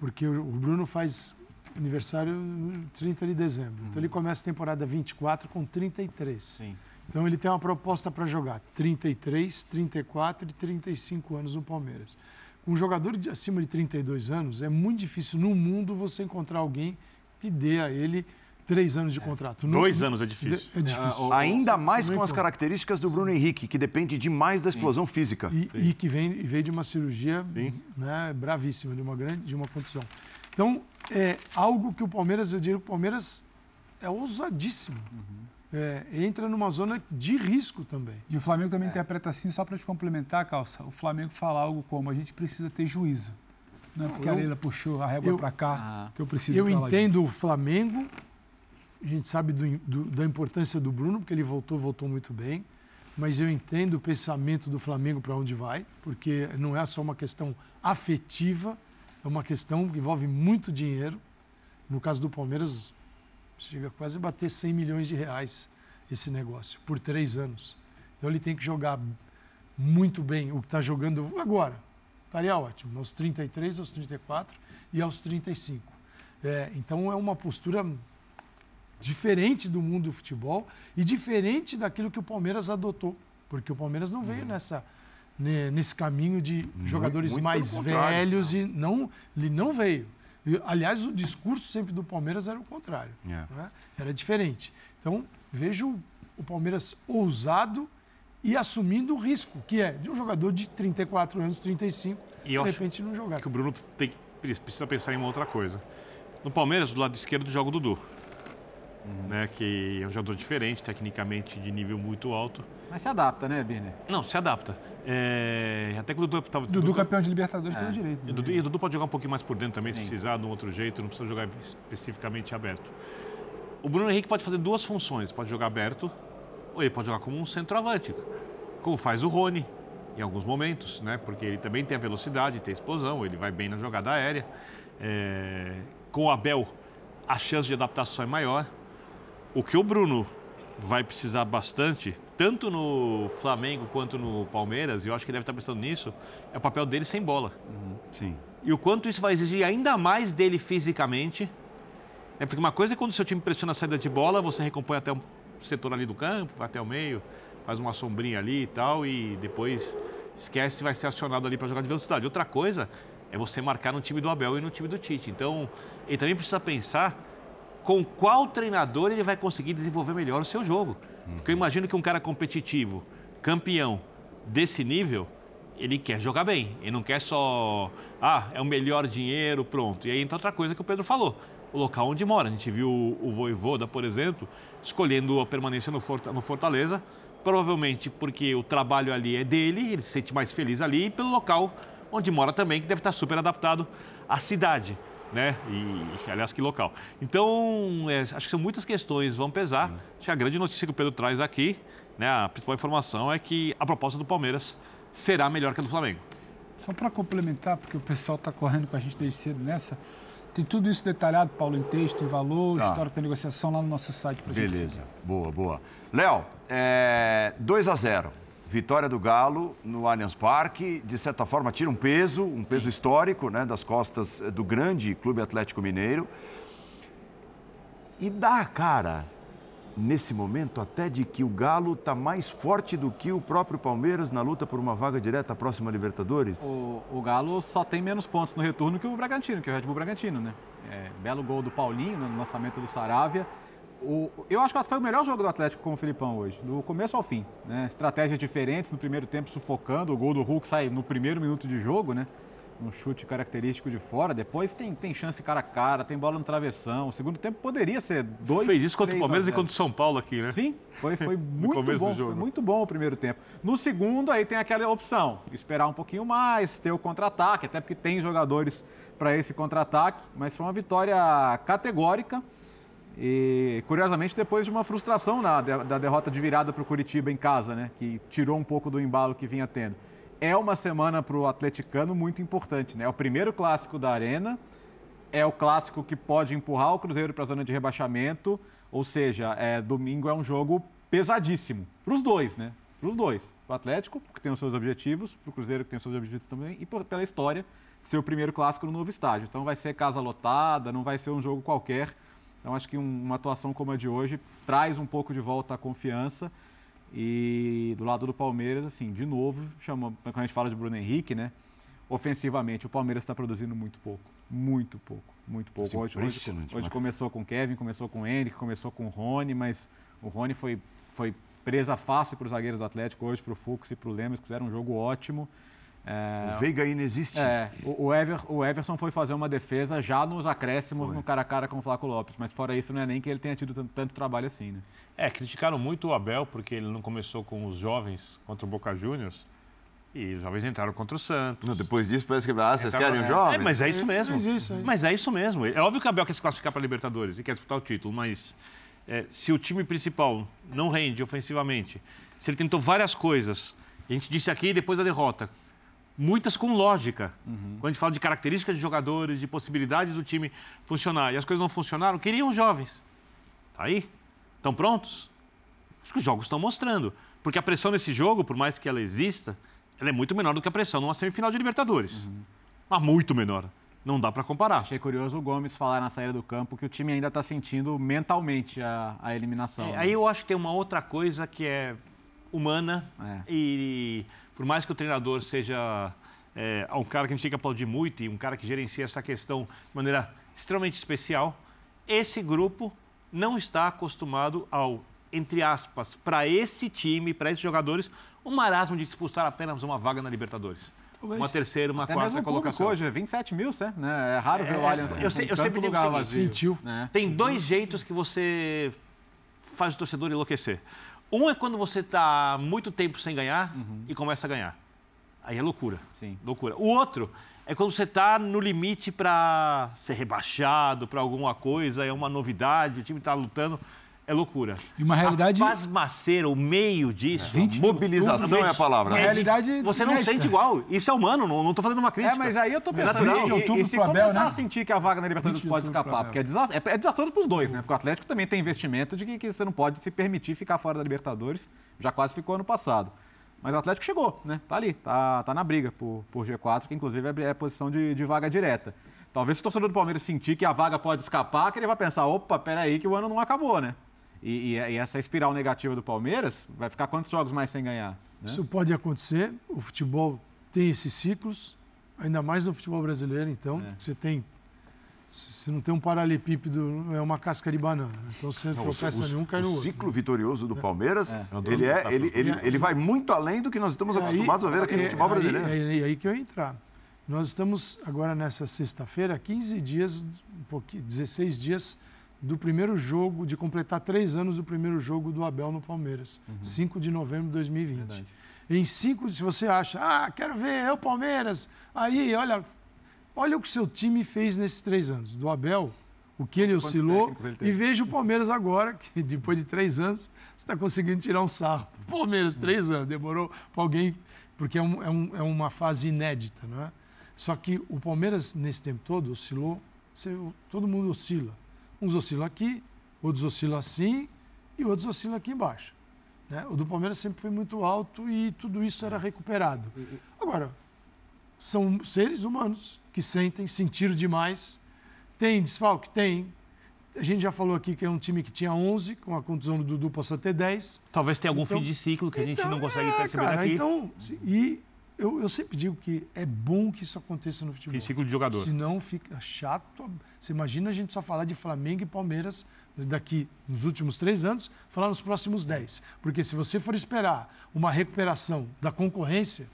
porque o Bruno faz aniversário no 30 de dezembro. Uhum. Então ele uhum. começa a temporada 24 com 33. Sim. Então ele tem uma proposta para jogar 33, 34 e 35 anos no Palmeiras. Com um jogador de acima de 32 anos, é muito difícil no mundo você encontrar alguém que dê a ele três anos de é. contrato. Dois no, anos é difícil. É difícil. Ainda mais com as características do Bruno Henrique, que depende demais da explosão Sim. física. E, e, que vem, veio de uma cirurgia né, bravíssima, de uma grande, de uma contusão. Então, é algo que o Palmeiras, eu digo que o Palmeiras é ousadíssimo. Uhum. É, entra numa zona de risco também. E o Flamengo também é. interpreta assim, só para te complementar, Calça, o Flamengo fala algo como a gente precisa ter juízo. Não é porque eu, a Leila puxou a régua para cá ah, que eu preciso Eu entendo o Flamengo a gente sabe do, do, da importância do Bruno, porque ele voltou, voltou muito bem. Mas eu entendo o pensamento do Flamengo para onde vai, porque não é só uma questão afetiva, é uma questão que envolve muito dinheiro. No caso do Palmeiras, chega quase a bater 100 milhões de reais esse negócio, por três anos. Então ele tem que jogar muito bem o que está jogando agora. Estaria ótimo, aos 33, aos 34 e aos 35. É, então é uma postura diferente do mundo do futebol e diferente daquilo que o Palmeiras adotou. Porque o Palmeiras não veio uhum. nessa, nesse caminho de muito, jogadores muito mais velhos e não, ele não veio. aliás, o discurso sempre do Palmeiras era o contrário. Yeah. Né? Era diferente. Então, vejo o Palmeiras ousado e assumindo o risco, que é de um jogador de 34 anos, 35, e de repente não jogar. que o Bruno tem, precisa pensar em uma outra coisa. No Palmeiras, do lado esquerdo, joga o Dudu uhum. né, que é um jogador diferente, tecnicamente de nível muito alto. Mas se adapta, né, Birner? Não, se adapta. É... Até que o Dudu estava. Dudu, Dudu campeão de Libertadores é. pelo direito. Né? E, Dudu, e o Dudu pode jogar um pouquinho mais por dentro também, Sim. se precisar, de um outro jeito, não precisa jogar especificamente aberto. O Bruno Henrique pode fazer duas funções: pode jogar aberto, ou ele pode jogar como um centroavante, como faz o Rony em alguns momentos, né? Porque ele também tem a velocidade, tem a explosão, ele vai bem na jogada aérea. É... Com o Abel, a chance de adaptação é maior. O que o Bruno vai precisar bastante, tanto no Flamengo quanto no Palmeiras, e eu acho que ele deve estar pensando nisso, é o papel dele sem bola. Uhum, sim. E o quanto isso vai exigir ainda mais dele fisicamente. É porque uma coisa é quando o seu time pressiona a saída de bola, você recompõe até o setor ali do campo, vai até o meio, faz uma sombrinha ali e tal, e depois esquece se vai ser acionado ali para jogar de velocidade. Outra coisa é você marcar no time do Abel e no time do Tite. Então, ele também precisa pensar com qual treinador ele vai conseguir desenvolver melhor o seu jogo. Porque eu imagino que um cara competitivo, campeão desse nível, ele quer jogar bem. Ele não quer só, ah, é o melhor dinheiro, pronto. E aí entra outra coisa que o Pedro falou, o local onde mora. A gente viu o, o Voivoda, por exemplo, escolhendo a permanência no Fortaleza provavelmente porque o trabalho ali é dele, ele se sente mais feliz ali, e pelo local onde mora também, que deve estar super adaptado à cidade. Né? E, aliás, que local. Então, é, acho que são muitas questões, vão pesar. Acho que a grande notícia que o Pedro traz aqui, né, a principal informação é que a proposta do Palmeiras será melhor que a do Flamengo. Só para complementar, porque o pessoal está correndo com a gente desde cedo nessa, tem tudo isso detalhado, Paulo, em texto, em valor, tá. histórico da negociação lá no nosso site para gente Beleza, boa, boa. Léo, é, 2 a 0 Vitória do Galo no Allianz Parque, de certa forma, tira um peso, um Sim. peso histórico né, das costas do grande Clube Atlético Mineiro. E dá a cara, nesse momento, até de que o Galo está mais forte do que o próprio Palmeiras na luta por uma vaga direta à próxima Libertadores? O, o Galo só tem menos pontos no retorno que o Bragantino, que é o Red Bull Bragantino, né? É, belo gol do Paulinho no lançamento do Saravia. O, eu acho que foi o melhor jogo do Atlético com o Filipão hoje, do começo ao fim. Né? Estratégias diferentes no primeiro tempo, sufocando. O gol do Hulk sai no primeiro minuto de jogo, né? Um chute característico de fora. Depois tem, tem chance cara a cara, tem bola no travessão. O segundo tempo poderia ser dois. Fez isso contra o Palmeiras e contra o São Paulo aqui, né? Sim, foi, foi muito bom. Foi muito bom o primeiro tempo. No segundo, aí tem aquela opção: esperar um pouquinho mais, ter o contra-ataque, até porque tem jogadores para esse contra-ataque. Mas foi uma vitória categórica. E, curiosamente, depois de uma frustração na, da derrota de virada para o Curitiba em casa, né? Que tirou um pouco do embalo que vinha tendo. É uma semana para o atleticano muito importante, né? É o primeiro clássico da Arena, é o clássico que pode empurrar o Cruzeiro para a zona de rebaixamento, ou seja, é, domingo é um jogo pesadíssimo. Para os dois, né? Para os dois. Para o Atlético, que tem os seus objetivos, para o Cruzeiro, que tem os seus objetivos também, e pela história, ser o primeiro clássico no novo estádio. Então vai ser casa lotada, não vai ser um jogo qualquer então, acho que uma atuação como a de hoje traz um pouco de volta a confiança. E do lado do Palmeiras, assim, de novo, chama, quando a gente fala de Bruno Henrique, né? Ofensivamente, o Palmeiras está produzindo muito pouco. Muito pouco, muito pouco. Hoje, hoje, hoje começou com o Kevin, começou com o Henrique, começou com o Rony, mas o Rony foi, foi presa fácil para os zagueiros do Atlético, hoje para o Fux e para o Lemos, que fizeram um jogo ótimo. É, o Veiga inexiste. É, o, o, Ever, o Everson foi fazer uma defesa já nos acréscimos, foi. no cara a cara com o Flaco Lopes. Mas fora isso, não é nem que ele tenha tido tanto, tanto, trabalho assim, né? É, criticaram muito o Abel porque ele não começou com os jovens contra o Boca Juniors. E os jovens entraram contra o Santos. Não, depois disso, parece que ah, vocês querem os jovens? É, mas é isso mesmo. É isso, é. Mas é isso mesmo. É óbvio que o Abel quer se classificar para a Libertadores e quer disputar o título, mas é, se o time principal não rende ofensivamente, se ele tentou várias coisas, a gente disse aqui depois da derrota, muitas com lógica. Uhum. Quando a gente fala de características de jogadores, de possibilidades do time funcionar, e as coisas não funcionaram, queriam os jovens. Tá aí? Estão prontos? Acho que os jogos estão mostrando. Porque a pressão nesse jogo, por mais que ela exista, ela é muito menor do que a pressão numa semifinal de Libertadores. Uhum. Mas muito menor. Não dá para comparar. Achei curioso o Gomes falar na saída do campo que o time ainda está sentindo mentalmente a, a eliminação. É, né? Aí eu acho que tem uma outra coisa que é humana é. e por mais que o treinador seja é, um cara que a gente tem que aplaudir muito e um cara que gerencia essa questão de maneira extremamente especial, esse grupo não está acostumado ao, entre aspas, para esse time, para esses jogadores, o marasmo de disputar apenas uma vaga na Libertadores. Uma terceira, uma Até quarta mesmo colocação. hoje, 27 mil, né? É raro é, ver o Allianz. Eu, eu sempre digo lugar vazio. Sentiu. Né? Tem dois jeitos que você faz o torcedor enlouquecer. Um é quando você está muito tempo sem ganhar uhum. e começa a ganhar. Aí é loucura. Sim. Loucura. O outro é quando você está no limite para ser rebaixado para alguma coisa, é uma novidade, o time está lutando. É loucura. E uma realidade. A pasmaceira, o meio disso. É. Mobilização é a palavra. É realidade. Você não sente igual. Isso é humano, não estou fazendo uma crítica. É, mas aí eu estou pensando. É natural. E, e, e se Abel, começar né? a sentir que a vaga na Libertadores pode escapar, porque é, desastroso, é, é desastroso para os dois, né? Porque o Atlético também tem investimento de que, que você não pode se permitir ficar fora da Libertadores. Já quase ficou ano passado. Mas o Atlético chegou, né? Tá ali, tá, tá na briga por, por G4, que inclusive é, é posição de, de vaga direta. Talvez se o torcedor do Palmeiras sentir que a vaga pode escapar, que ele vai pensar, opa, peraí que o ano não acabou, né? E, e, e, essa espiral negativa do Palmeiras vai ficar quantos jogos mais sem ganhar? Né? Isso pode acontecer. O futebol tem esses ciclos, ainda mais no futebol brasileiro. Então, é. você tem. Se não tem um paralelepípedo, é uma casca de banana. Então, você não, tropeça nenhum, cai no outro. O ciclo vitorioso do Palmeiras, é. ele, é, ele, ele, ele vai muito além do que nós estamos acostumados aí, a ver aqui no futebol brasileiro. É, é, é aí que eu ia entrar. Nós estamos agora nessa sexta-feira, 15 dias, um pouquinho, 16 dias do primeiro jogo, de completar três anos do primeiro jogo do Abel no Palmeiras, uhum. 5 de novembro de 2020. Verdade. Em cinco, se você acha, ah, quero ver, é o Palmeiras, aí, olha, olha o que o seu time fez nesses três anos. Do Abel, o que ele oscilou, ele e veja o Palmeiras agora, que depois de três anos, você está conseguindo tirar um sarro. Palmeiras, três anos, demorou para alguém, porque é, um, é, um, é uma fase inédita, não é? Só que o Palmeiras, nesse tempo todo, oscilou, todo mundo oscila. Uns oscilam aqui, outros oscilam assim e outros oscilam aqui embaixo. Né? O do Palmeiras sempre foi muito alto e tudo isso era recuperado. Agora, são seres humanos que sentem, sentiram demais. Tem desfalque? Tem. A gente já falou aqui que é um time que tinha 11, com a condição do Dudu passou ter 10. Talvez tenha algum então, fim de ciclo que a gente então, não consegue é, perceber cara, aqui. Então, e eu, eu, sempre digo que é bom que isso aconteça no futebol. Fim de ciclo de jogador. Senão fica chato. Você imagina a gente só falar de Flamengo e Palmeiras daqui nos últimos três anos, falar nos próximos dez. Porque se você for esperar uma recuperação da concorrência,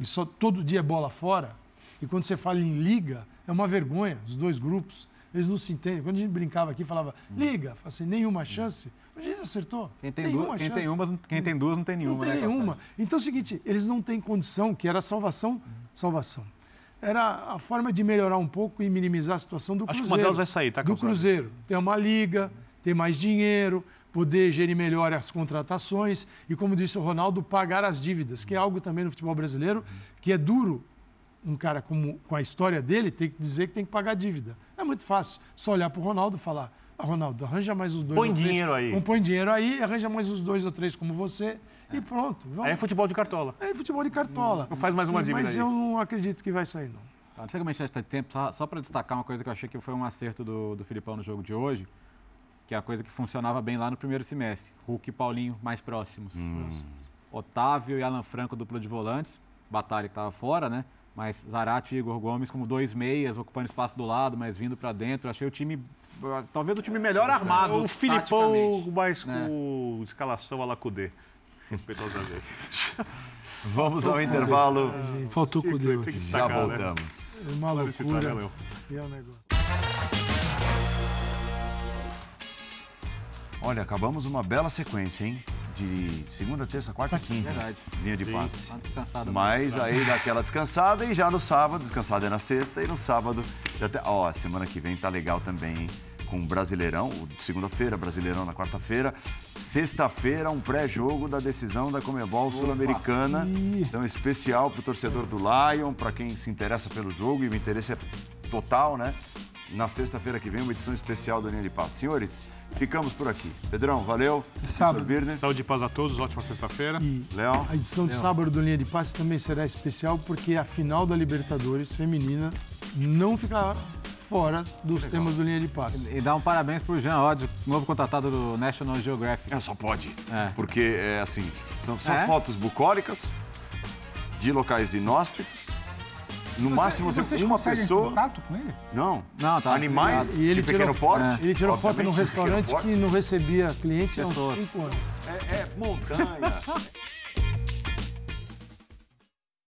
e só todo dia é bola fora, e quando você fala em liga, é uma vergonha, os dois grupos. Eles não se entendem. Quando a gente brincava aqui, falava, liga, assim, nenhuma chance. A gente acertou. Quem tem, duas, quem, tem umas, quem tem duas não tem nenhuma. Não tem né, nenhuma. Então é o seguinte, eles não têm condição, que era salvação, salvação. Era a forma de melhorar um pouco e minimizar a situação do Acho Cruzeiro. Acho que uma delas vai sair, tá, Do Cruzeiro. Tem uma liga, ter mais dinheiro, poder gerir melhor as contratações e, como disse o Ronaldo, pagar as dívidas, que é algo também no futebol brasileiro que é duro um cara como, com a história dele tem que dizer que tem que pagar dívida. É muito fácil. Só olhar para o Ronaldo e falar: ah, Ronaldo, arranja mais os dois põe ou três. dinheiro aí. Põe dinheiro aí, arranja mais os dois ou três como você. E pronto. Vamos. Aí é futebol de cartola. É futebol de cartola. Não faz mais uma Sim, dívida Mas aí. eu não acredito que vai sair, não. Tá, não sei como a tempo, só, só para destacar uma coisa que eu achei que foi um acerto do, do Filipão no jogo de hoje, que é a coisa que funcionava bem lá no primeiro semestre. Hulk e Paulinho mais próximos. Hum. Otávio e Alan Franco, dupla de volantes. Batalha que estava fora, né? Mas Zarate e Igor Gomes como dois meias, ocupando espaço do lado, mas vindo para dentro. Achei o time, talvez o time melhor armado. O Filipão mais né? com escalação a Lacudê, respeitosamente. Vamos ao intervalo. Faltou o Cudê. Já né? voltamos. É uma loucura. E é um negócio. Olha, acabamos uma bela sequência, hein? de segunda, terça, quarta, quinta. Verdade. Linha de passe. descansada. Mas aí dá aquela descansada e já no sábado, descansada é na sexta e no sábado. Já até, ó, semana que vem tá legal também, hein? Com Brasileirão, segunda-feira, Brasileirão na quarta-feira. Sexta-feira, um pré-jogo da decisão da Comebol Sul-Americana. Então, especial para o torcedor do Lion, para quem se interessa pelo jogo, e o interesse é total, né? Na sexta-feira que vem, uma edição especial do Linha de Passe. Senhores, Ficamos por aqui. Pedrão, valeu. Sábado. Saúde e paz a todos, ótima sexta-feira. Léo. A edição de sábado do Linha de Passe também será especial porque a final da Libertadores feminina não ficará fora dos Legal. temas do Linha de Passe. E, e dá um parabéns pro Jean Odd, novo contratado do National Geographic. É, só pode. É. Porque, é assim, são só é? fotos bucólicas de locais inóspitos no você, máximo, você, uma pessoa. contato com ele? Não. Não, tá. Animais e ele de pequeno tirou, porte. É. Ele tirou foto no restaurante que não recebia cliente há uns 5 anos. É, é montanha.